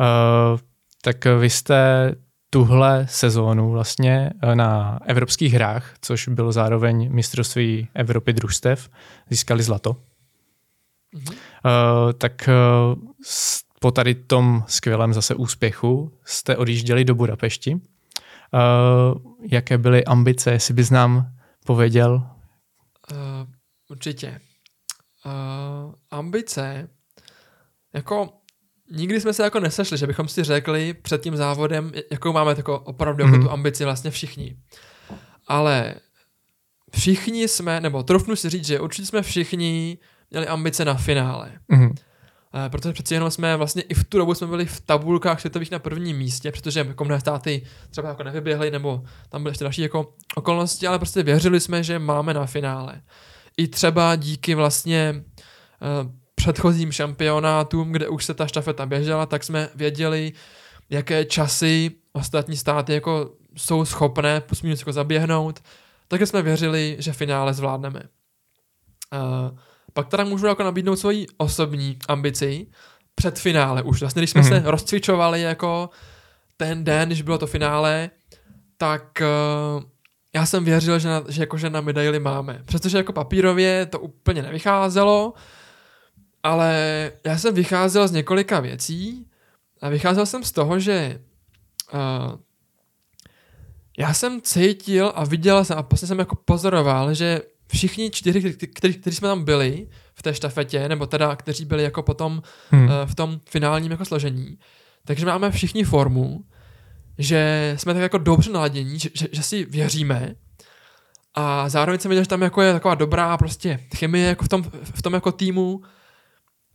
Uh, tak vy jste tuhle sezónu vlastně eh, na evropských hrách, což bylo zároveň mistrovství Evropy družstev, získali zlato. Mhm. Uh, tak uh, po tady tom skvělém zase úspěchu jste odjížděli do Budapešti. Uh, jaké byly ambice, jestli bys nám pověděl? Uh, určitě. Uh, ambice, jako nikdy jsme se jako nesešli, že bychom si řekli před tím závodem, jakou máme jako opravdu jako Mhm. tu ambici vlastně všichni. Ale všichni jsme, nebo trofnu si říct, že určitě jsme všichni měli ambice na finále. Mhm. Eh, protože přeci jenom jsme vlastně i v tu dobu jsme byli v tabulkách světových na prvním místě, protože jako mnohé státy třeba jako nevyběhly, nebo tam byly ještě další jako okolnosti, ale prostě věřili jsme, že máme na finále. I třeba díky vlastně uh, předchozím šampionátům, kde už se ta štafeta běžela, tak jsme věděli, jaké časy ostatní státy jako jsou schopné plus minus jako zaběhnout, takže jsme věřili, že finále zvládneme. Uh, pak teda můžu jako nabídnout svoji osobní ambici před finále už. Vlastně, když jsme Mhm. mm-hmm. se rozcvičovali jako ten den, když bylo to finále, tak uh, já jsem věřil, že, na, že, jako, že na medaili máme. Přestože jako papírově to úplně nevycházelo, ale já jsem vycházel z několika věcí a vycházel jsem z toho, že uh, já jsem cítil a viděl jsem a prostě jsem jako pozoroval, že všichni čtyři, kteří, kteří jsme tam byli v té štafetě, nebo teda, kteří byli jako potom hmm. uh, v tom finálním jako složení, takže máme všichni formu, že jsme tak jako dobře naladění, že, že, že si věříme a zároveň jsem viděl, že tam jako je taková dobrá prostě chemie jako v tom, v tom jako týmu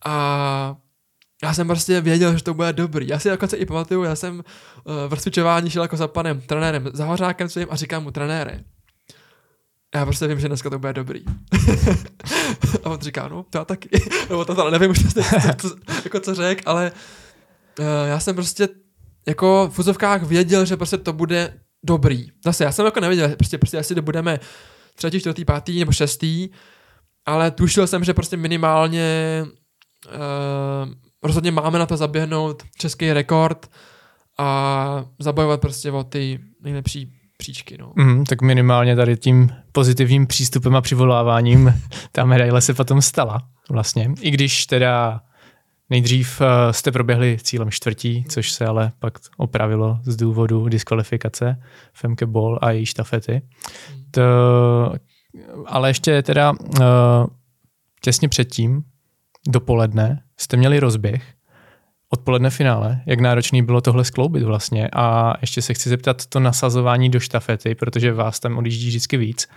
a já jsem prostě věděl, že to bude dobrý. Já si jako se i pamatuju, já jsem uh, v rozcvičování šel jako za panem trenérem, za hořákem svým a říkám mu trenére. Já prostě vím, že dneska to bude dobrý. a on říká, no, to já taky. Nebo to, to nevím co, co, jako co řek, ale uh, já jsem prostě jako v úzovkách věděl, že prostě to bude dobrý. Zase já jsem jako nevěděl, prostě, prostě asi to budeme třetí, čtvrtý, pátý nebo šestý, ale tušil jsem, že prostě minimálně uh, rozhodně máme na to zaběhnout český rekord a zabojovat prostě o ty nejlepší příčky. No. Mm, tak minimálně tady tím pozitivním přístupem a přivoláváním ta medaile se potom stala vlastně. I když teda nejdřív uh, jste proběhli cílem čtvrtí, což se ale pak opravilo z důvodu diskvalifikace Femke Ball a její štafety. To, ale ještě teda uh, těsně předtím, dopoledne, jste měli rozběh, odpoledne finále, jak náročný bylo tohle skloubit vlastně a ještě se chci zeptat to nasazování do štafety, protože vás tam odjíždí vždycky víc.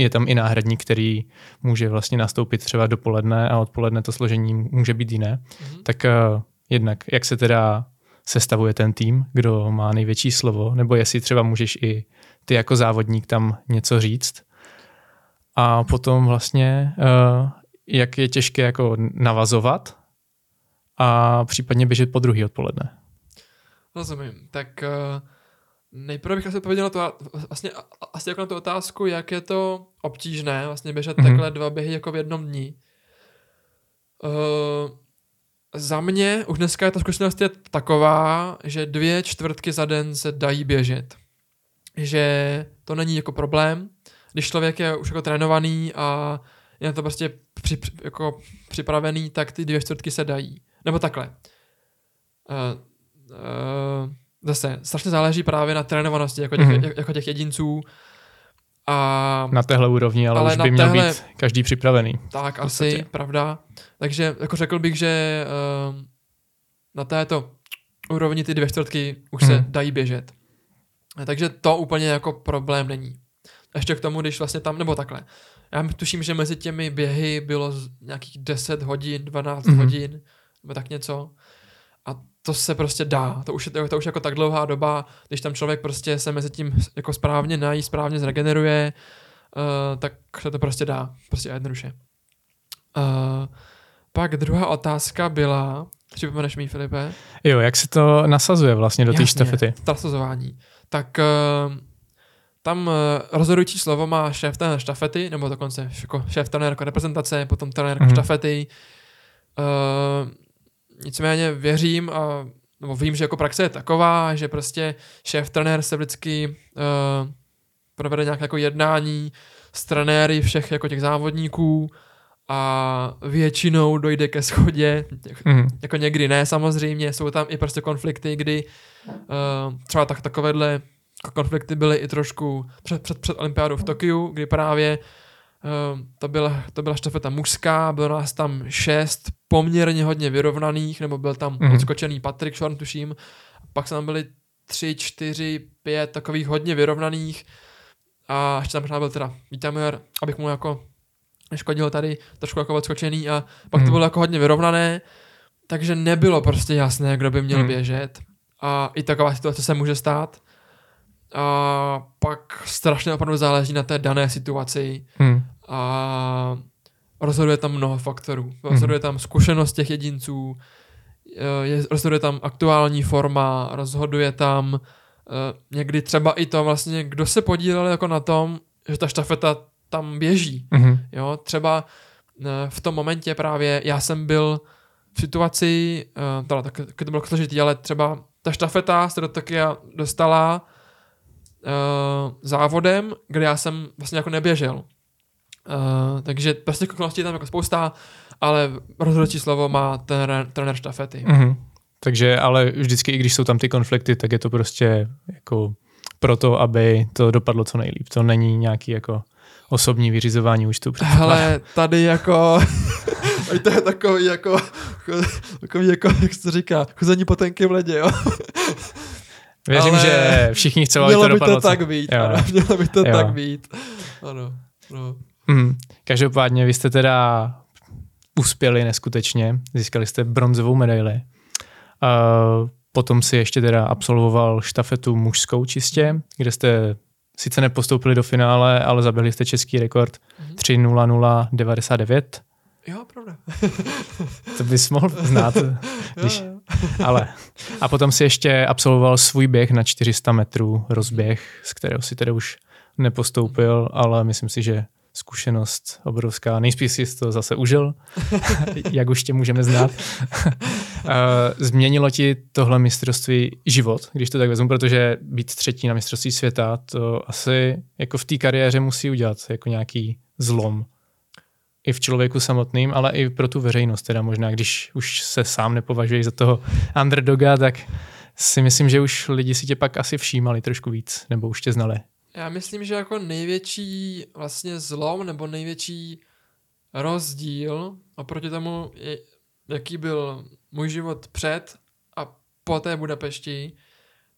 Je tam i náhradník, který může vlastně nastoupit třeba dopoledne a odpoledne to složení může být jiné. Mm-hmm. Tak uh, jednak, jak se teda sestavuje ten tým, kdo má největší slovo, nebo jestli třeba můžeš i ty jako závodník tam něco říct. A potom vlastně, uh, jak je těžké jako navazovat a případně běžet po druhý odpoledne. Rozumím. Tak uh, nejprve bych asi odpověděl na to, vlastně asi jako na tu otázku, jak je to obtížné vlastně běžet mm-hmm. takhle dva běhy jako v jednom dní. Uh, za mě už dneska je ta zkušenost je taková, že dvě čtvrtky za den se dají běžet. Že to není jako problém, když člověk je už jako trénovaný a je na to prostě při, jako připravený, tak ty dvě čtvrtky se dají. Nebo takhle. Uh, uh, zase, strašně záleží právě na trénovanosti jako těch, mm-hmm. jako těch jedinců. A, na téhle úrovni, ale, ale už by měl téhle, být každý připravený. Tak asi, pravda. Takže jako řekl bych, že uh, na této úrovni ty dvě čtvrtky už mm-hmm. se mhm. dají běžet. Takže to úplně jako problém není. Ještě k tomu, když vlastně tam, nebo takhle. Já tuším, že mezi těmi běhy bylo nějakých 10 hodin, 12 mm-hmm. hodin, nebo tak něco. A to se prostě dá. To už je to už jako tak dlouhá doba, když tam člověk prostě se mezi tím jako správně nají, správně zregeneruje, uh, tak se to prostě dá. Prostě jednoduše. Uh, pak druhá otázka byla, připomeneš mi, Filipe? Jo, jak se to nasazuje vlastně do té štafety? nasazování. Tak uh, tam uh, rozhodující slovo má šéf té štafety, nebo dokonce jako šéf trenér jako reprezentace, potom trenér jako mm-hmm. štafety. Uh, nicméně věřím a nebo vím, že jako praxe je taková, že prostě šéf trenér se vždycky uh, provede nějaké jako jednání s trenéry všech jako těch závodníků a většinou dojde ke schodě, mm. jako někdy ne samozřejmě, jsou tam i prostě konflikty, kdy uh, třeba tak takovéhle konflikty byly i trošku před, před, před olympiádou v Tokiu, kdy právě uh, to, byla, to byla štafeta mužská, bylo nás tam šest poměrně hodně vyrovnaných, nebo byl tam mm. odskočený Patrick Shorn, tuším, pak tam byly tři, čtyři, pět takových hodně vyrovnaných a ještě tam možná byl teda Vítamir, abych mu jako škodil tady trošku jako odskočený a pak mm. to mhm. bylo jako hodně vyrovnané, takže nebylo prostě jasné, kdo by měl mm. běžet a i taková situace se může stát a pak strašně opravdu záleží na té dané situaci hmm. A rozhoduje tam mnoho faktorů. Rozhoduje tam zkušenost těch jedinců, eh, je, rozhoduje tam aktuální forma, rozhoduje tam uh, někdy třeba i to vlastně, kdo se podílel jako na tom, že ta štafeta tam běží. Hmm. Jo, třeba uh, v tom momentě právě já jsem byl v situaci, uh, teda tak, to bylo složitý, ale třeba ta štafeta se do Tokia dostala závodem, kde já jsem vlastně jako neběžel. Uh, takže prostě okolností je tam jako spousta, ale rozhodčí slovo má ten trenér štafety. Mm-hmm. Takže ale vždycky, i když jsou tam ty konflikty, tak je to prostě jako proto, aby to dopadlo co nejlíp. To není nějaký jako osobní vyřizování účtu. Hele, tady jako, to je takový jako, takový jako, jak se říká, chození tenky v ledě, jo. Věřím, Ale že všichni chcou, aby to dopadlo. Mělo by to tak být, jo. ano, mělo by to jo. tak být. Ano, no. Mm. Každopádně vy jste teda uspěli neskutečně, získali jste bronzovou medaili. Uh, potom si ještě teda absolvoval štafetu mužskou čistě, kde jste sice nepostoupili do finále, ale zabili jste český rekord mm-hmm. 3.00.99. Jo, pravda. to bys mohl znát. Když, ale. A potom si ještě absolvoval svůj běh na 400 metrů rozběh, z kterého si teda už nepostoupil, ale myslím si, že zkušenost obrovská. Nejspíš si to zase užil, jak už tě můžeme znát. Eh, změnilo ti tohle mistrovství život, když to tak vezmu, protože být třetí na mistrovství světa, to asi jako v té kariéře musí udělat jako nějaký zlom. I v člověku samotným, ale i pro tu veřejnost. Teda možná, když už se sám nepovažuješ za toho underdoga, tak si myslím, že už lidi si tě pak asi všímali trošku víc, nebo už tě znali. Já myslím, že jako největší vlastně zlom nebo největší rozdíl oproti tomu, jaký byl můj život před a po té Budapešti,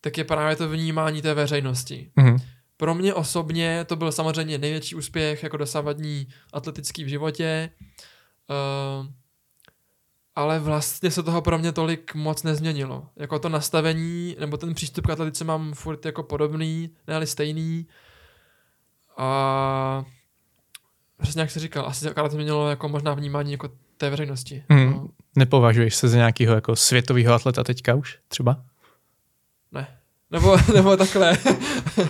tak je právě to vnímání té veřejnosti. Mm-hmm. Pro mě osobně to byl samozřejmě největší úspěch jako dosavadní atletický v životě, uh, ale vlastně se toho pro mě tolik moc nezměnilo. Jako to nastavení, nebo ten přístup k atletice mám furt jako podobný, ne stejný. A přesně jak jsi říkal, asi akorát změnilo jako možná vnímání jako té veřejnosti. Mm. No. Nepovažuješ se za nějakého jako světového atleta teďka už třeba? Ne. Nebo, nebo takhle. uh,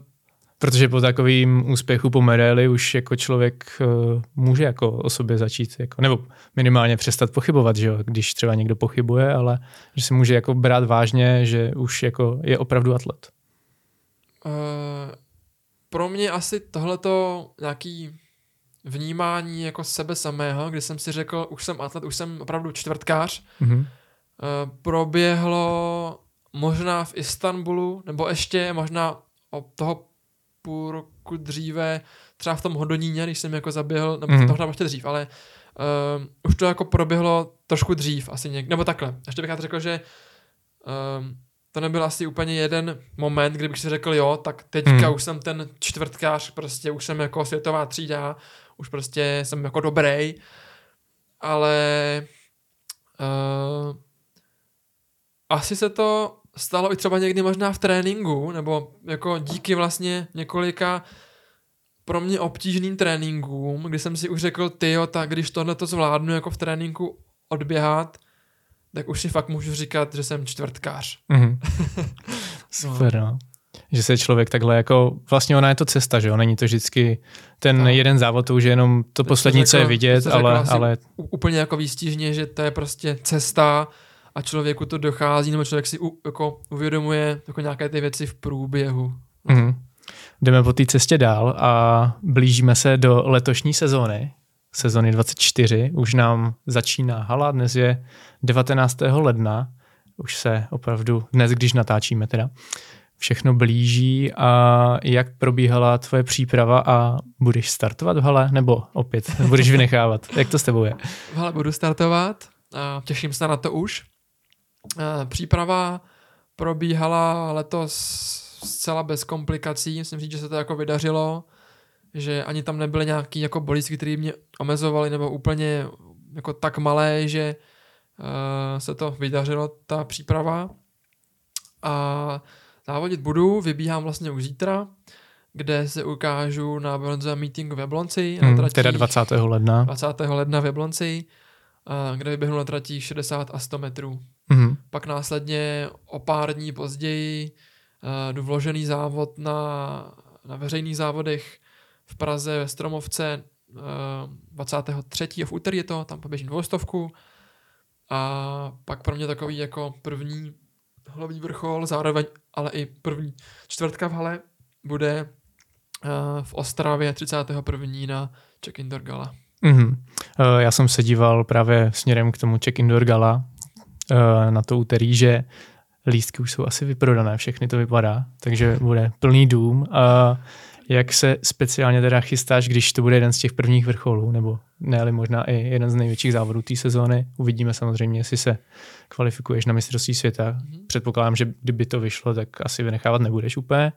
Protože po takovým úspěchu po medaili už jako člověk uh, může jako o sobě začít, jako, nebo minimálně přestat pochybovat, že jo? když třeba někdo pochybuje, ale že se může jako brát vážně, že už jako je opravdu atlet. Uh, pro mě asi tohleto nějaký vnímání jako sebe samého, kdy jsem si řekl, už jsem atlet, už jsem opravdu čtvrtkář, mm-hmm. uh, proběhlo možná v Istanbulu, nebo ještě možná od toho půl roku dříve, třeba v tom Hodoníně, když jsem jako zaběhl, nebo mm-hmm. to ještě dřív, ale uh, už to jako proběhlo trošku dřív asi někdy, nebo takhle. Ještě bych řekl, že uh, to nebyl asi úplně jeden moment, kdybych si řekl, jo, tak teďka mm. už jsem ten čtvrtkář, prostě už jsem jako světová třída, už prostě jsem jako dobrý, ale uh, asi se to stalo i třeba někdy možná v tréninku, nebo jako díky vlastně několika pro mě obtížným tréninkům, kdy jsem si už řekl, ty tak když tohle to zvládnu jako v tréninku odběhat, tak už si fakt můžu říkat, že jsem čtvrtkář. Mm-hmm. Super, no. Že se člověk takhle jako, vlastně ona je to cesta, že jo, není to vždycky ten no. jeden závod, to už je jenom to, to poslední, řekl, co je vidět, ale, ale... Úplně jako výstižně, že to je prostě cesta, a člověku to dochází, nebo člověk si u, jako uvědomuje jako nějaké ty věci v průběhu. Mm-hmm. Jdeme po té cestě dál a blížíme se do letošní sezóny, sezóny 24. Už nám začíná hala, dnes je 19. ledna, už se opravdu, dnes když natáčíme teda, všechno blíží a jak probíhala tvoje příprava a budeš startovat v hale nebo opět budeš vynechávat? Jak to s tebou je? V hale budu startovat a těším se na to už. Eh, příprava probíhala letos zcela bez komplikací, myslím říct, že se to jako vydařilo, že ani tam nebyly nějaký jako bolístky, které mě omezovaly nebo úplně jako tak malé, že uh, se to vydařilo, ta příprava. A závodit budu, vybíhám vlastně už zítra, kde se ukážu na bronzovém meetingu v Jablonci. Hmm, na teda 20. ledna. 20. ledna v Jablonci, uh, kde vyběhnu na tratích 60 a 100 metrů. Mm-hmm. Pak následně o pár dní později uh, jdu vložený závod na, na veřejných závodech v Praze ve Stromovce uh, eh, 23. v úterý je to, tam poběžím dvoustovku a pak pro mě takový jako první hlavní vrchol, zároveň ale i první čtvrtka v hale bude uh, v Ostravě 31. na Check Indoor Gala. Mm-hmm. Já jsem se díval právě směrem k tomu Check Indoor Gala na to úterý, že lístky už jsou asi vyprodané, všechny to vypadá, takže bude plný dům. Uh, jak se speciálně teda chystáš, když to bude jeden z těch prvních vrcholů, nebo ne, možná i jeden z největších závodů té sezóny. Uvidíme samozřejmě, jestli se kvalifikuješ na mistrovství světa. Mm-hmm. Předpokládám, že kdyby to vyšlo, tak asi vynechávat nebudeš úplně.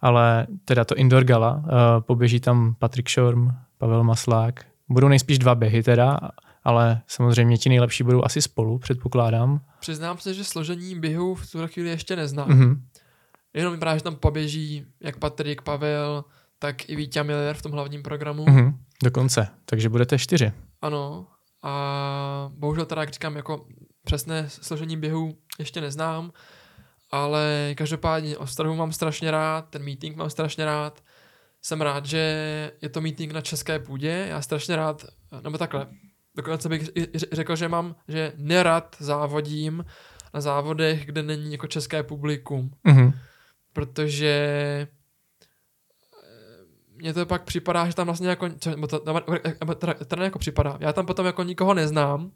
Ale teda to indoor gala, uh, poběží tam Patrik Šorm, Pavel Maslák. Budou nejspíš dva běhy teda, ale samozřejmě ti nejlepší budou asi spolu, předpokládám. Přiznám se, že složení běhu v tuhle chvíli ještě neznám. Mm-hmm. Jenom vypadá, že tam poběží jak Patrik, Pavel, tak i Vítě Miller v tom hlavním programu. Mm-hmm, dokonce, takže budete čtyři. Ano, a bohužel teda, jak říkám, jako přesné složení běhu ještě neznám, ale každopádně Ostrahu mám strašně rád, ten meeting mám strašně rád. Jsem rád, že je to meeting na české půdě, já strašně rád, nebo takhle, dokonce bych řekl, že mám, že nerad závodím na závodech, kde není jako české publikum. Mm-hmm protože eh, mně to pak připadá, že tam vlastně jako, nebo to, teda, teda jako připadá, já tam potom jako nikoho neznám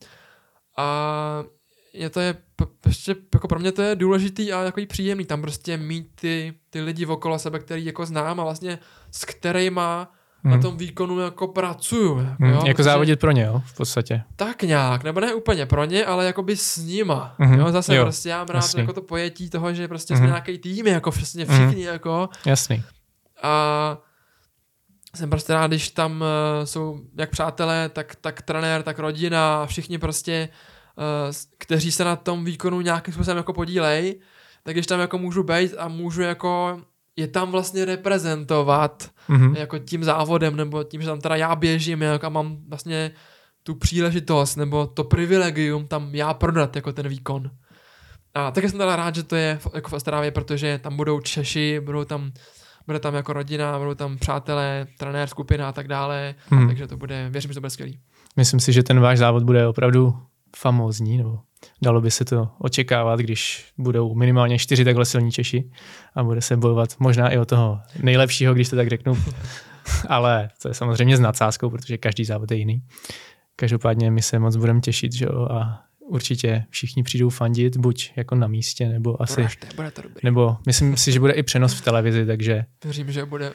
a je to je prostě, jako pro mě to je důležitý a jako příjemný tam prostě mít ty, ty lidi okolo sebe, který jako znám a vlastně s kterýma hmm. na tom výkonu jako pracuju. Jako, hmm, jo? jako závodit pro ně, jo, v podstatě. Tak nějak, nebo ne úplně pro ně, ale jako by s nima. Hmm. Jo, zase jo, prostě já mám rád jako to pojetí toho, že prostě hmm. jsme nějaký tým, jako přesně všichni, hmm. jako. Jasný. A jsem prostě rád, když tam uh, jsou jak přátelé, tak, tak trenér, tak rodina, všichni prostě, uh, kteří se na tom výkonu nějakým způsobem jako podílej, tak když tam jako můžu být a můžu jako je tam vlastně reprezentovat mm-hmm. jako tím závodem, nebo tím, že tam teda já běžím jak a mám vlastně tu příležitost, nebo to privilegium tam já prodat jako ten výkon. A také jsem teda rád, že to je jako v Ostravě, protože tam budou Češi, budou tam, bude tam jako rodina, budou tam přátelé, trenér, skupina a tak dále, mm. takže to bude, věřím, že to bude skvělý. Myslím si, že ten váš závod bude opravdu famózní, nebo dalo by se to očekávat, když budou minimálně čtyři takhle silní Češi a bude se bojovat možná i o toho nejlepšího, když to tak řeknu. Ale to je samozřejmě s nadsázkou, protože každý závod je jiný. Každopádně my se moc budeme těšit, že jo, a určitě všichni přijdou fandit, buď jako na místě, nebo asi... Bude to dobrý. Nebo myslím si, že bude i přenos v televizi, takže... Věřím, že bude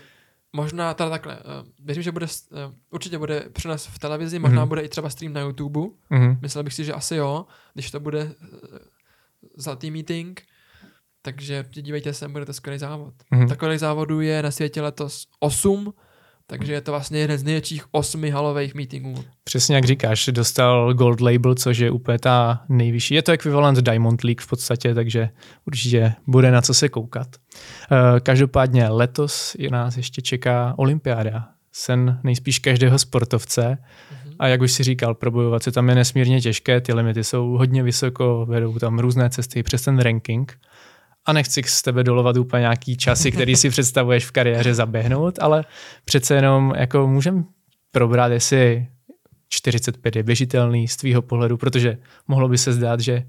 možná teda takhle, uh, věřím, že bude, uh, určitě bude přenos v televizi, možná mm-hmm. bude i třeba stream na YouTube. Mm-hmm. Myslel bych si, že asi jo, když to bude uh, zlatý meeting. Takže dívejte se, bude to skvělý závod. Mm-hmm. Takových závodů je na světě letos 8, takže je to vlastně jeden z největších osmi halových meetingů. Přesně jak říkáš, dostal Gold Label, což je úplně ta nejvyšší. Je to ekvivalent Diamond League v podstatě, takže určitě bude na co se koukat. Eh, každopádně letos je nás ještě čeká olympiáda. Sen nejspíš každého sportovce. Mhm. A jak už si říkal, probojovat se tam je nesmírně těžké, ty limity jsou hodně vysoko, vedou tam různé cesty přes ten ranking a nechci z tebe dolovat úplně nějaký časy, který si představuješ v kariéře zaběhnout, ale přece jenom jako můžem probrat, jestli 45 je běžitelný z tvýho pohledu, protože mohlo by se zdát, že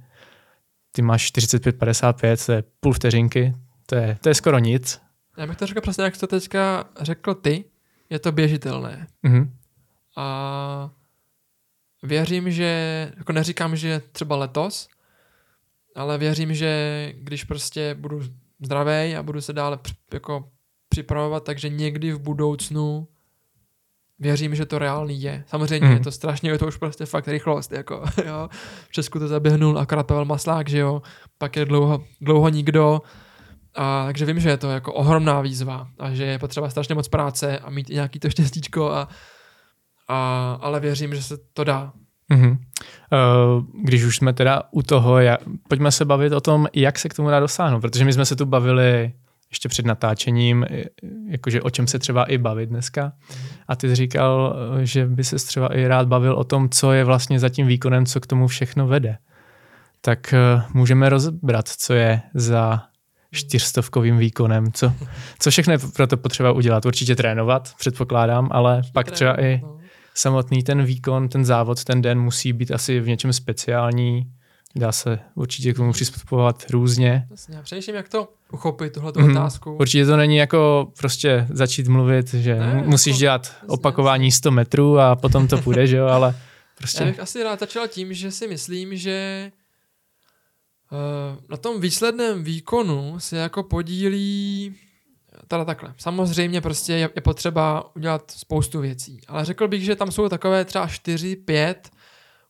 ty máš 45-55, to je půl vteřinky, to je, to je skoro nic. Já bych to řekl přesně, jak to teďka řekl ty, je to běžitelné. Mm-hmm. A věřím, že, jako neříkám, že třeba letos, ale věřím, že když prostě budu zdravý a budu se dále jako připravovat, takže někdy v budoucnu věřím, že to reálný je. Samozřejmě mm. je to strašně, je to už prostě fakt rychlost, jako, jo. V Česku to zaběhnul akorát Pavel Maslák, že jo, pak je dlouho, dlouho nikdo, a, takže vím, že je to jako ohromná výzva a že je potřeba strašně moc práce a mít i nějaký to štěstíčko a, a ale věřím, že se to dá. Mm-hmm. Když už jsme teda u toho, jak, pojďme se bavit o tom, jak se k tomu dá dosáhnout, protože my jsme se tu bavili ještě před natáčením, jakože o čem se třeba i bavit dneska. A ty jsi říkal, že by se třeba i rád bavil o tom, co je vlastně za tím výkonem, co k tomu všechno vede. Tak eh, můžeme rozbrat, co je za čtyřstovkovým výkonem, co, co všechno je pro to potřeba udělat. Určitě trénovat, předpokládám, ale pak třeba i no samotný ten výkon, ten závod, ten den musí být asi v něčem speciální. dá se určitě k tomu přistupovat různě. Já přemýšlím, jak to uchopit, tuhle mm-hmm. otázku. Určitě to není jako prostě začít mluvit, že ne, musíš jako, dělat opakování 100 metrů a potom to půjde, že jo, ale prostě... Já bych asi rád začal tím, že si myslím, že uh, na tom výsledném výkonu se jako podílí teda takhle. Samozřejmě prostě je, je potřeba udělat spoustu věcí, ale řekl bych, že tam jsou takové třeba 4, 5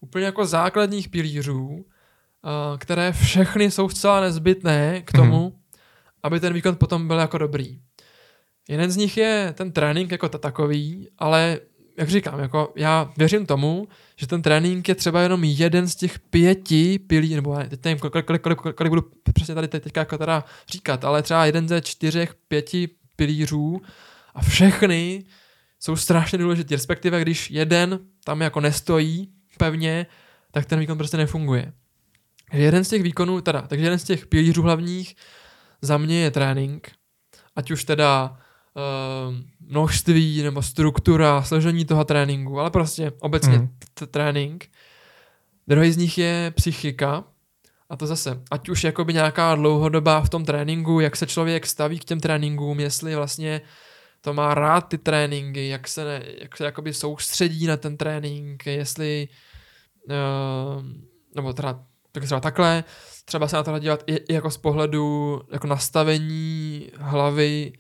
úplně jako základních pilířů, eh, které všechny jsou zcela nezbytné k tomu, mm-hmm. aby ten výkon potom byl jako dobrý. Jeden z nich je ten trénink jako takový, ale jak říkám, jako já věřím tomu, že ten trénink je třeba jenom jeden z těch pěti pilí, nebo teď nevím, kolik, kolik, kolik, kolik budu přesně tady teďka jako teda říkat, ale třeba jeden ze čtyřech, pěti pilířů a všechny jsou strašně důležitý, respektive když jeden tam jako nestojí pevně, tak ten výkon prostě nefunguje. Jeden z těch výkonů, teda, takže jeden z těch pilířů hlavních za mě je trénink, ať už teda uh, množství nebo struktura, složení toho tréninku, ale prostě obecně mm. trénink. Druhý z nich je psychika, a to zase, ať už jakoby nějaká dlouhodobá v tom tréninku, jak se člověk staví k těm tréninkům, jestli vlastně to má rád ty tréninky, jak se, ne, jak se jakoby soustředí na ten trénink, jestli, uh, nebo teda, tak třeba takhle, třeba se na to dívat i, i jako z pohledu jako nastavení hlavy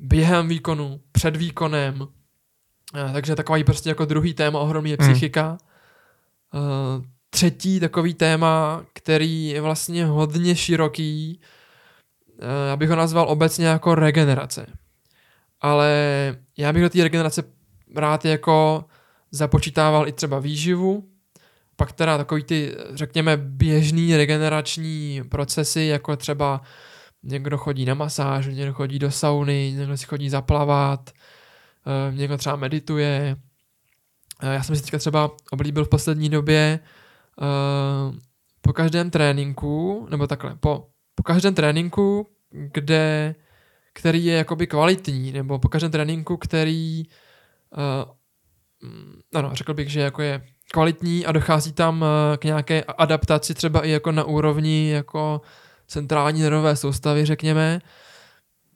během výkonu, před výkonem, uh, takže takový prostě jako druhý téma ohromný je hmm. psychika. Uh, třetí takový téma, který je vlastně hodně široký, uh, abych ho nazval obecně jako regenerace ale já bych do té regenerace rád jako započítával i třeba výživu, pak teda takový ty, řekněme, běžný regenerační procesy, jako třeba někdo chodí na masáž, někdo chodí do sauny, někdo si chodí zaplavat, eh, někdo třeba medituje. Eh, já jsem si teďka třeba oblíbil v poslední době eh, po každém tréninku, nebo takhle, po, po každém tréninku, kde který je jakoby kvalitní, nebo po každém tréninku, který uh, ano, řekl bych, že jako je kvalitní a dochází tam k nějaké adaptaci třeba i jako na úrovni jako centrální nervové soustavy, řekněme,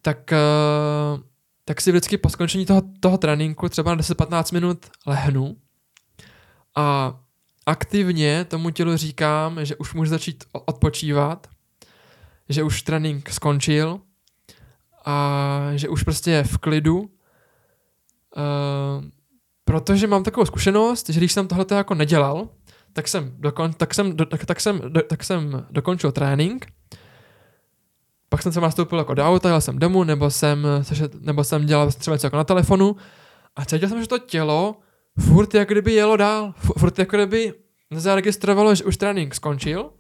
tak, uh, tak si vždycky po skončení toho, toho tréninku třeba na 10-15 minut lehnu a aktivně tomu tělu říkám, že už může začít odpočívat, že už trénink skončil a že už prostě je v klidu, uh, protože mám takovou zkušenost, že když jsem tohle jako nedělal, tak jsem, dokon, tak jsem, do, tak, tak, jsem, do, tak jsem dokončil trénink, pak jsem se nastoupil jako do auta, jel jsem domů, nebo jsem, nebo jsem dělal třeba něco jako na telefonu. A cítil jsem, že to tělo furt jak kdyby jelo dál, furt jako kdyby nezaregistrovalo, že už trénink skončil.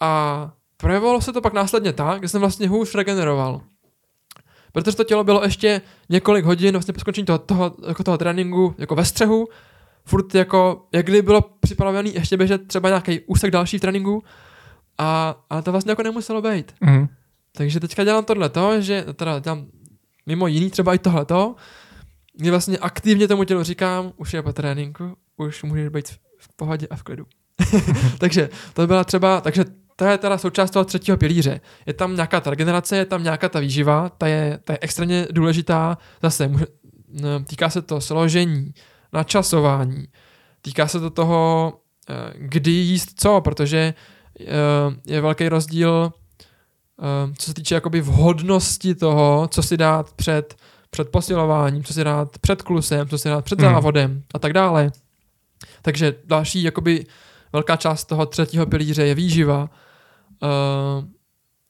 A projevovalo se to pak následně tak, že jsem vlastně hůř regeneroval. Protože to tělo bylo ještě několik hodin vlastně po skončení toho, toho, jako toho tréninku jako ve střehu, furt jako, jak kdyby bylo připravený ještě běžet třeba nějaký úsek další v tréninku, a, ale to vlastně jako nemuselo být. Mm. Takže teďka dělám tohleto, že teda dělám mimo jiný třeba i tohleto, kdy vlastně aktivně tomu tělu říkám, už je po tréninku, už můžeš být v pohodě a v klidu. takže to byla třeba, takže to je teda součást toho třetího pilíře. Je tam nějaká ta regenerace, je tam nějaká ta výživa, ta je, ta je extrémně důležitá. Zase může, týká se to složení, načasování, týká se to toho, eh, kdy jíst co, protože je velký rozdíl, eh, co se týče jakoby vhodnosti toho, co si dát před, před posilováním, co si dát před klusem, co si dát před hmm. závodem a tak dále. Takže další jakoby velká část toho třetího pilíře je výživa Uh,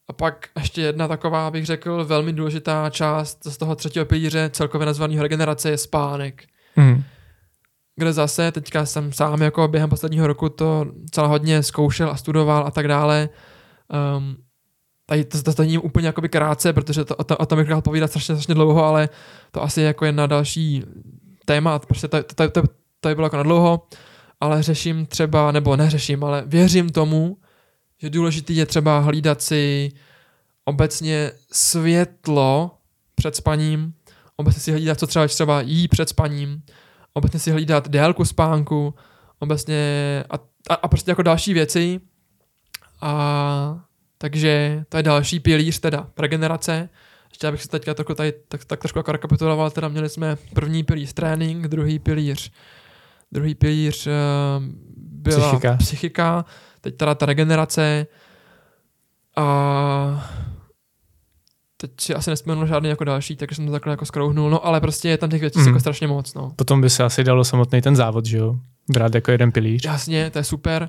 a pak ještě jedna taková, bych řekl, velmi důležitá část z toho třetího pilíře celkově nazvaného regenerace je spánek. Mm. Kde zase, teďka jsem sám jako během posledního roku to celé hodně zkoušel a studoval a tak dále. Um, tady to, není úplně jakoby krátce, protože to, o, to, o tom bych chtěl povídat strašně, strašně dlouho, ale to asi jako je na další téma, prostě to, to, to, to, to bylo jako na dlouho, ale řeším třeba, nebo neřeším, ale věřím tomu, že důležitý je třeba hlídat si obecně světlo před spaním, obecně si hlídat, co třeba, třeba jí před spaním, obecně si hlídat délku spánku, obecně a a, a prostě jako další věci. A takže to je další pilíř teda regenerace. Ještě abych si teďka trochu tady, tak, tak trošku jako rekapituloval, teda měli jsme první pilíř trénink, druhý pilíř druhý pilíř uh, byla Psychika. psychika, teď teda ta regenerace a teď si asi nespomenu žádný jako další, takže jsem to takhle jako skrouhnul, no ale prostě je tam těch věcí Mhm. jako strašně moc, no. Potom by se asi dalo samotný ten závod, že jo? Brát jako jeden pilíř. Jasně, to je super.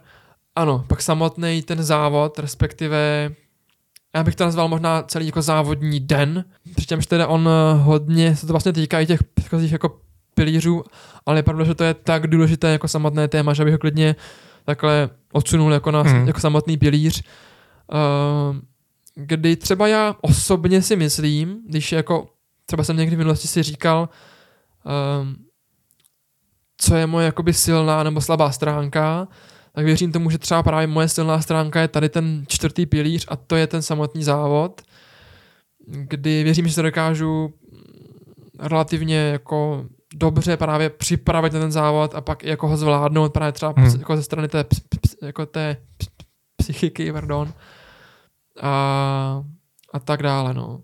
Ano, pak samotný ten závod, respektive já bych to nazval možná celý jako závodní den, přičemž teda on eh, hodně se to vlastně týká i těch předchozích jako pilířů, ale je pravda, že to je tak důležité jako samotné téma, že bych ho klidně takhle odsunul jako, na, Mhm. jako samotný pilíř. Uh, kdy třeba já osobně si myslím, když jako třeba jsem někdy v minulosti si říkal, um, co je moje jakoby silná nebo slabá stránka, tak věřím tomu, že třeba právě moje silná stránka je tady ten čtvrtý pilíř a to je ten samotný závod, kdy věřím, že se dokážu relativně jako dobře právě připravit na ten závod a pak jako ho zvládnout právě třeba Hmm. jako ze strany té, jako té ps, psychiky, pardon. A, a tak dále, no.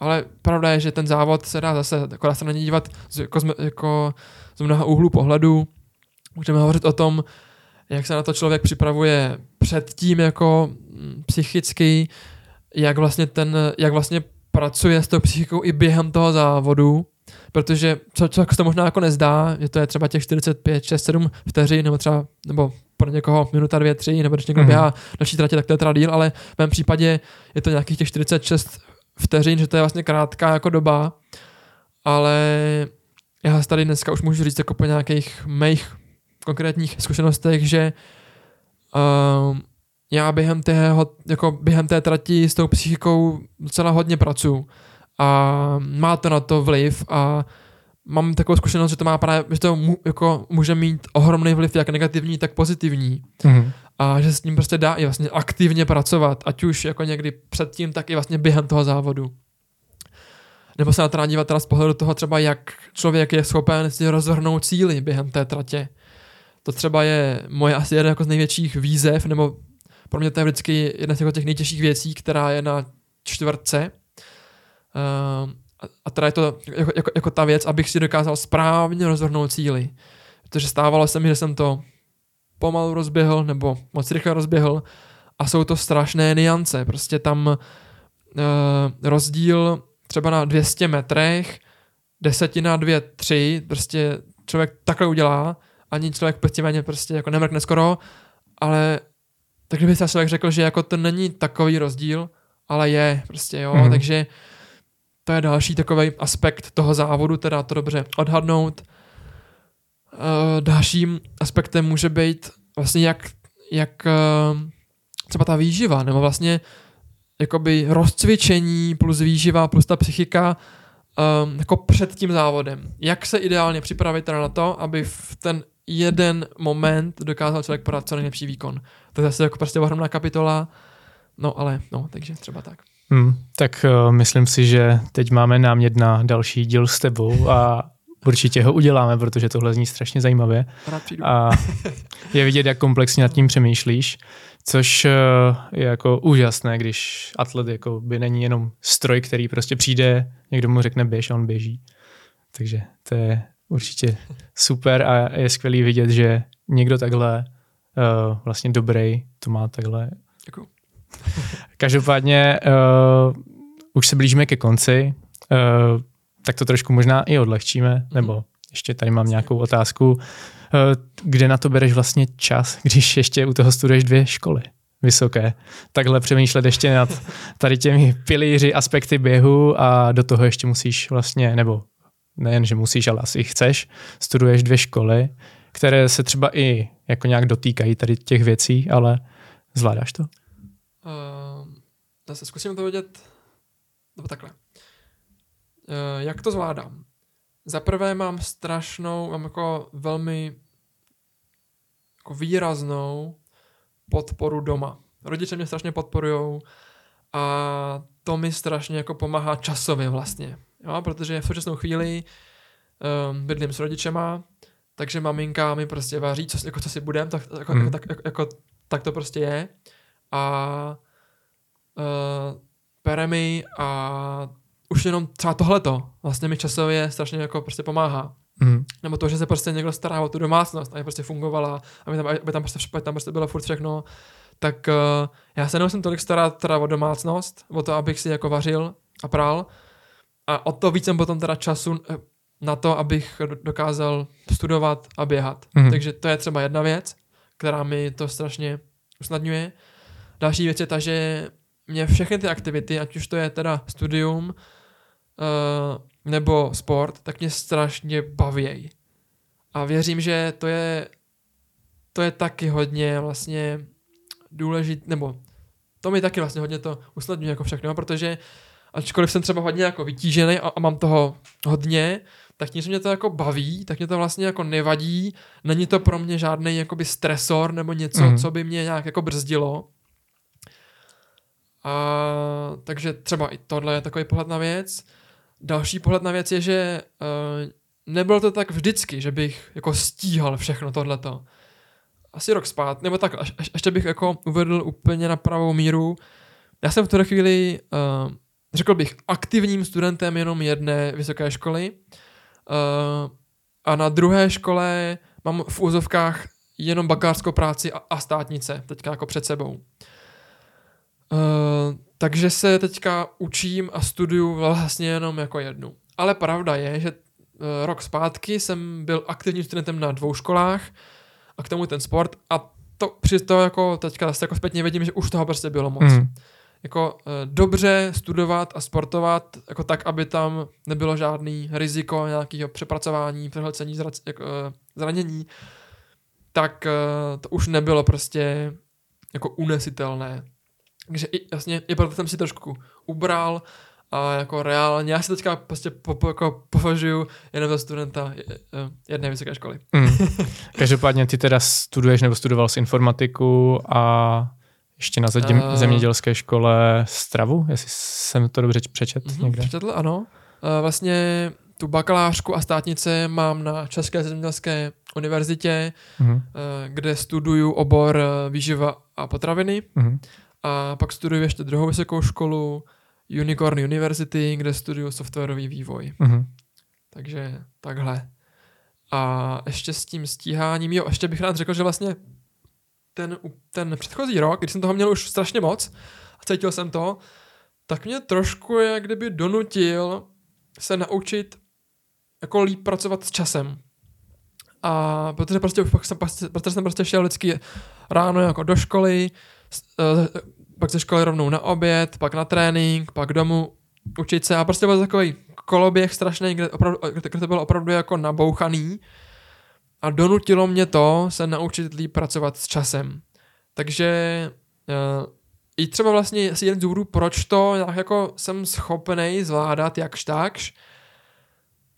Ale pravda je, že ten závod se dá zase, jako dá se na něj dívat z, jako, z, jako z mnoha úhlů pohledu. Můžeme hovořit o tom, jak se na to člověk připravuje předtím jako mm, psychicky, jak vlastně ten, jak vlastně pracuje s tou psychikou i během toho závodu, protože co, co se to možná jako nezdá, že to je třeba těch 45, 6, 7 vteřin, nebo třeba, nebo pro někoho minuta, dvě, tři, nebo když někdo Mhm. běhá další tratě, tak to je teda díl, ale v mém případě je to nějakých těch 46 vteřin, že to je vlastně krátká jako doba, ale já tady dneska už můžu říct jako po nějakých mých konkrétních zkušenostech, že um, já během, tého, jako během té trati s tou psychikou docela hodně pracuji a má to na to vliv a mám takovou zkušenost, že to má právě, že to mu, jako může mít ohromný vliv, jak negativní, tak pozitivní Mhm. a že s ním prostě dá i vlastně aktivně pracovat, ať už jako někdy předtím, tak i vlastně během toho závodu. Nebo se na to dá dívat teda z pohledu toho třeba, jak člověk je schopen si rozvrhnout cíly během té tratě. To třeba je moje asi jeden jako z největších výzev, nebo pro mě to je vždycky jedna z těch nejtěžších věcí, která je na čtvrtce. Um, a, teda je to jako, jako, jako ta věc, abych si dokázal správně rozvrhnout cíly. Protože stávalo se mi, že jsem to pomalu rozběhl nebo moc rychle rozběhl a jsou to strašné niance. Prostě tam uh, rozdíl třeba na 200 metrech, desetina, dvě, tři, prostě člověk takhle udělá, ani člověk prostě prostě jako nemrkne skoro, ale tak kdyby se člověk řekl, že jako to není takový rozdíl, ale je prostě jo, Mhm. mm. takže to je další takový aspekt toho závodu, teda to dobře odhadnout. Uh, dalším aspektem může být vlastně jak, jak uh, třeba ta výživa, nebo vlastně jakoby rozcvičení plus výživa plus ta psychika um, jako před tím závodem. Jak se ideálně připravit teda na to, aby v ten jeden moment dokázal člověk podat co nejlepší výkon. To je zase jako prostě ohromná kapitola, no ale no, takže třeba tak. Hmm, tak uh, myslím si, že teď máme námět na další díl s tebou a určitě ho uděláme, protože tohle zní strašně zajímavě. A je vidět, jak komplexně nad tím přemýšlíš, což uh, je jako úžasné, když atlet jako by není jenom stroj, který prostě přijde, někdo mu řekne běž a on běží. Takže to je určitě super a je skvělý vidět, že někdo takhle uh, vlastně dobrý to má takhle Děkuju. Každopádně uh, už se blížíme ke konci, uh, tak to trošku možná i odlehčíme, nebo ještě tady mám nějakou otázku. Uh, kde na to bereš vlastně čas, když ještě u toho studuješ dvě školy vysoké? Takhle přemýšlet ještě nad tady těmi pilíři, aspekty běhu a do toho ještě musíš vlastně, nebo nejen, že musíš, ale asi chceš, studuješ dvě školy, které se třeba i jako nějak dotýkají tady těch věcí, ale zvládáš to? Uh, zase zkusím to vidět, nebo takhle. Uh, jak to zvládám? Za prvé mám strašnou, mám jako velmi jako výraznou podporu doma. Rodiče mě strašně podporujou a to mi strašně jako pomáhá časově vlastně. Jo, protože v současnou chvíli um, bydlím s rodičema, takže maminka mi prostě vaří, co, jako, co si budem, tak, jako, Mhm. tak, jako, jako, tak to prostě je. A uh, pere mi a už jenom třeba tohleto vlastně mi časově strašně jako prostě pomáhá. Mhm. Nebo to, že se prostě někdo stará o tu domácnost, aby prostě fungovala, aby tam, aby tam, prostě, aby tam prostě bylo furt všechno, tak uh, já se nemusím tolik starat teda o domácnost, o to, abych si jako vařil a prál. A o to víc jsem potom teda času eh, na to, abych do- dokázal studovat a běhat. Mhm. Takže to je třeba jedna věc, která mi to strašně usnadňuje. Další věc je ta, že mě všechny ty aktivity, ať už to je teda studium uh, nebo sport, tak mě strašně bavějí. A věřím, že to je to je taky hodně vlastně důležité, nebo to mi taky vlastně hodně to usnadňuje jako všechno, protože ačkoliv jsem třeba hodně jako vytížený a, a mám toho hodně, tak tím, že mě to jako baví, tak mě to vlastně jako nevadí, není to pro mě žádný jakoby stresor nebo něco, mm. co by mě nějak jako brzdilo. A, takže třeba i tohle je takový pohled na věc. Další pohled na věc je, že uh, nebylo to tak vždycky, že bych jako stíhal všechno tohleto. Asi rok spát, nebo tak, až, až, ještě bych jako uvedl úplně na pravou míru. Já jsem v tuhle chvíli, uh, řekl bych, aktivním studentem jenom jedné vysoké školy. Uh, a na druhé škole mám v úzovkách jenom bakalářskou práci a, a státnice, teďka jako před sebou. Takže se teďka učím a studuju vlastně jenom jako jednu. Ale pravda je, že uh, rok zpátky jsem byl aktivním studentem na dvou školách a k tomu ten sport a to přesto jako teďka zase jako zpětně vidím, že už toho prostě bylo moc. Mhm. Jako uh, dobře studovat a sportovat jako tak, aby tam nebylo žádný riziko nějakého přepracování, přehlcení, zra, jako, uh, zranění, tak uh, to už nebylo prostě jako unesitelné. Takže i, jasně, i proto jsem si trošku ubral a jako reálně, já si teďka prostě po, po, jako považuji jenom za studenta je- je- jedné vysoké školy. Mhm. Každopádně ty teda studuješ nebo studoval s informatiku a ještě na země, Eh. zemědělské škole stravu, jestli jsem to dobře přečet Mhm, někde. Přečetl, ano. E, Vlastně tu bakalářku a státnice mám na České zemědělské univerzitě, Mhm. e, kde studuju obor výživa a potraviny. Mhm. A pak studuju ještě druhou vysokou školu Unicorn University, kde studuju softwarový vývoj. Mhm. Takže takhle. A ještě s tím stíháním, jo, ještě bych rád řekl, že vlastně ten, ten předchozí rok, když jsem toho měl už strašně moc a cítil jsem to, tak mě trošku jak kdyby donutil se naučit jako líp pracovat s časem. A protože prostě pak jsem, protože jsem prostě šel vždycky ráno jako do školy, pak ze školy rovnou na oběd, pak na trénink, pak domů učit se a prostě byl takový koloběh strašný, kde, opravdu, kde to bylo opravdu jako nabouchaný a donutilo mě to se naučit líp pracovat s časem. Takže uh, i třeba vlastně asi jeden z důvodů, proč to nějak jako jsem schopnej zvládat jakž takž,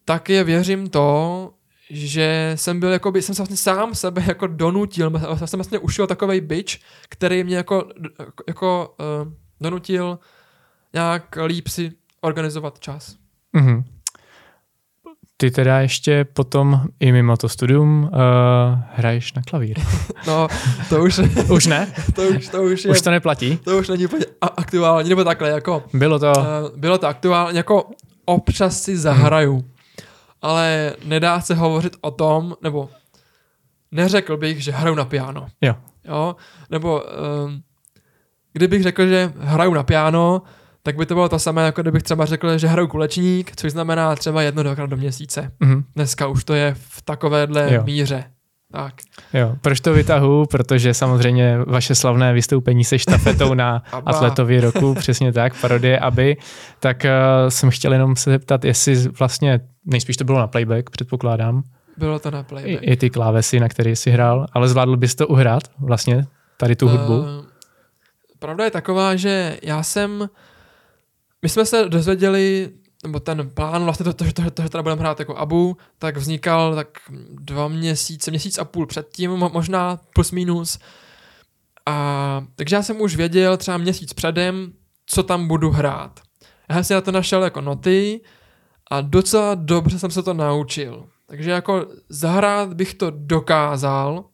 tak je věřím to, že jsem byl jakoby, jsem se vlastně sám sebe jako donutil, já jsem vlastně ušil takovej bič, který mě jako, jako uh, donutil nějak líp si organizovat čas. Mhm. Ty teda ještě potom i mimo to studium uh, hraješ na klavír. No, to už, Už ne? to už, to už je, Už to neplatí? to už není úplně a- aktuální, nebo takhle, jako, Bylo to... uh, bylo to aktuální, jako občas si zahraju, ale nedá se hovořit o tom, nebo neřekl bych, že hraju na piano. Jo. Jo, nebo um, kdybych řekl, že hraju na piano, tak by to bylo to samé, jako kdybych třeba řekl, že hraju kulečník, což znamená třeba jedno dvakrát do měsíce. Mhm. Dneska už to je v takovéhle Jo. míře. Tak. Jo, proč to vytahu? Protože samozřejmě vaše slavné vystoupení se štafetou na Aba. atletovi roku, přesně tak, parodie aby, tak uh, jsem chtěl jenom se zeptat, jestli vlastně, nejspíš to bylo na playback, předpokládám, Bylo to na playback. i, i ty klávesy, na které jsi hrál, ale zvládl bys to uhrát vlastně, tady tu hudbu? Uh, pravda je taková, že já jsem, my jsme se dozvěděli, nebo ten plán, vlastně to, to, to, to že teda budeme hrát jako Abu, tak vznikal tak dva měsíce, měsíc a půl předtím, mo- možná plus minus. A takže já jsem už věděl třeba měsíc předem, co tam budu hrát. Já jsem si na to našel jako noty a docela dobře jsem se to naučil. Takže jako zahrát bych to dokázal,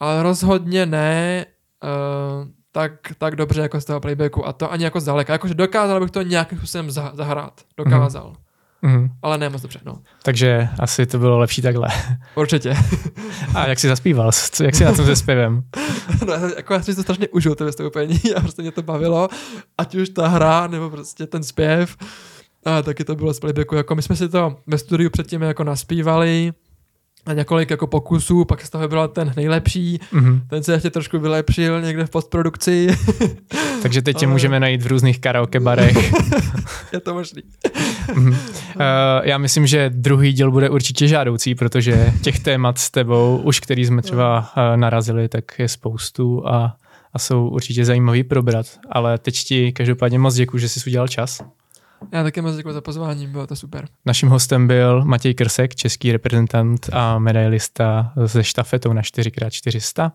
ale rozhodně ne uh, tak, tak dobře jako z toho playbacku a to ani jako zdaleka. Jakože dokázal bych to nějakým způsobem zahrát. Dokázal. Mm-hmm. Ale ne moc dobře, no. Takže asi to bylo lepší takhle. Určitě. A jak jsi zaspíval? Jak jsi na tom se zpěvem? no, jako já si to strašně užil, to vystoupení a prostě mě to bavilo, ať už ta hra, nebo prostě ten zpěv. A taky to bylo z playbacku, jako my jsme si to ve studiu předtím jako naspívali, a několik jako pokusů, pak z toho vybral ten nejlepší, mm-hmm. ten se ještě trošku vylepšil někde v postprodukci. Takže teď tě Ale... můžeme najít v různých karaoke barech. Je to možný. mm-hmm. uh, já myslím, že druhý díl bude určitě žádoucí, protože těch témat s tebou, už který jsme třeba uh, narazili, tak je spoustu a, a jsou určitě zajímavý probrat. Ale teď ti každopádně moc děkuji, že jsi udělal čas. Já také moc děkuji za pozvání, bylo to super. Naším hostem byl Matěj Krsek, český reprezentant a medailista ze štafetou na 4x400.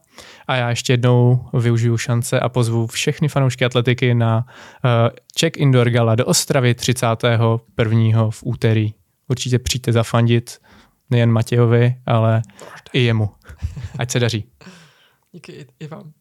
A já ještě jednou využiju šance a pozvu všechny fanoušky atletiky na uh, Czech Indoor Gala do Ostravy 31. v úterý. Určitě přijďte zafandit nejen Matějovi, ale i jemu. Ať se daří. Díky i vám.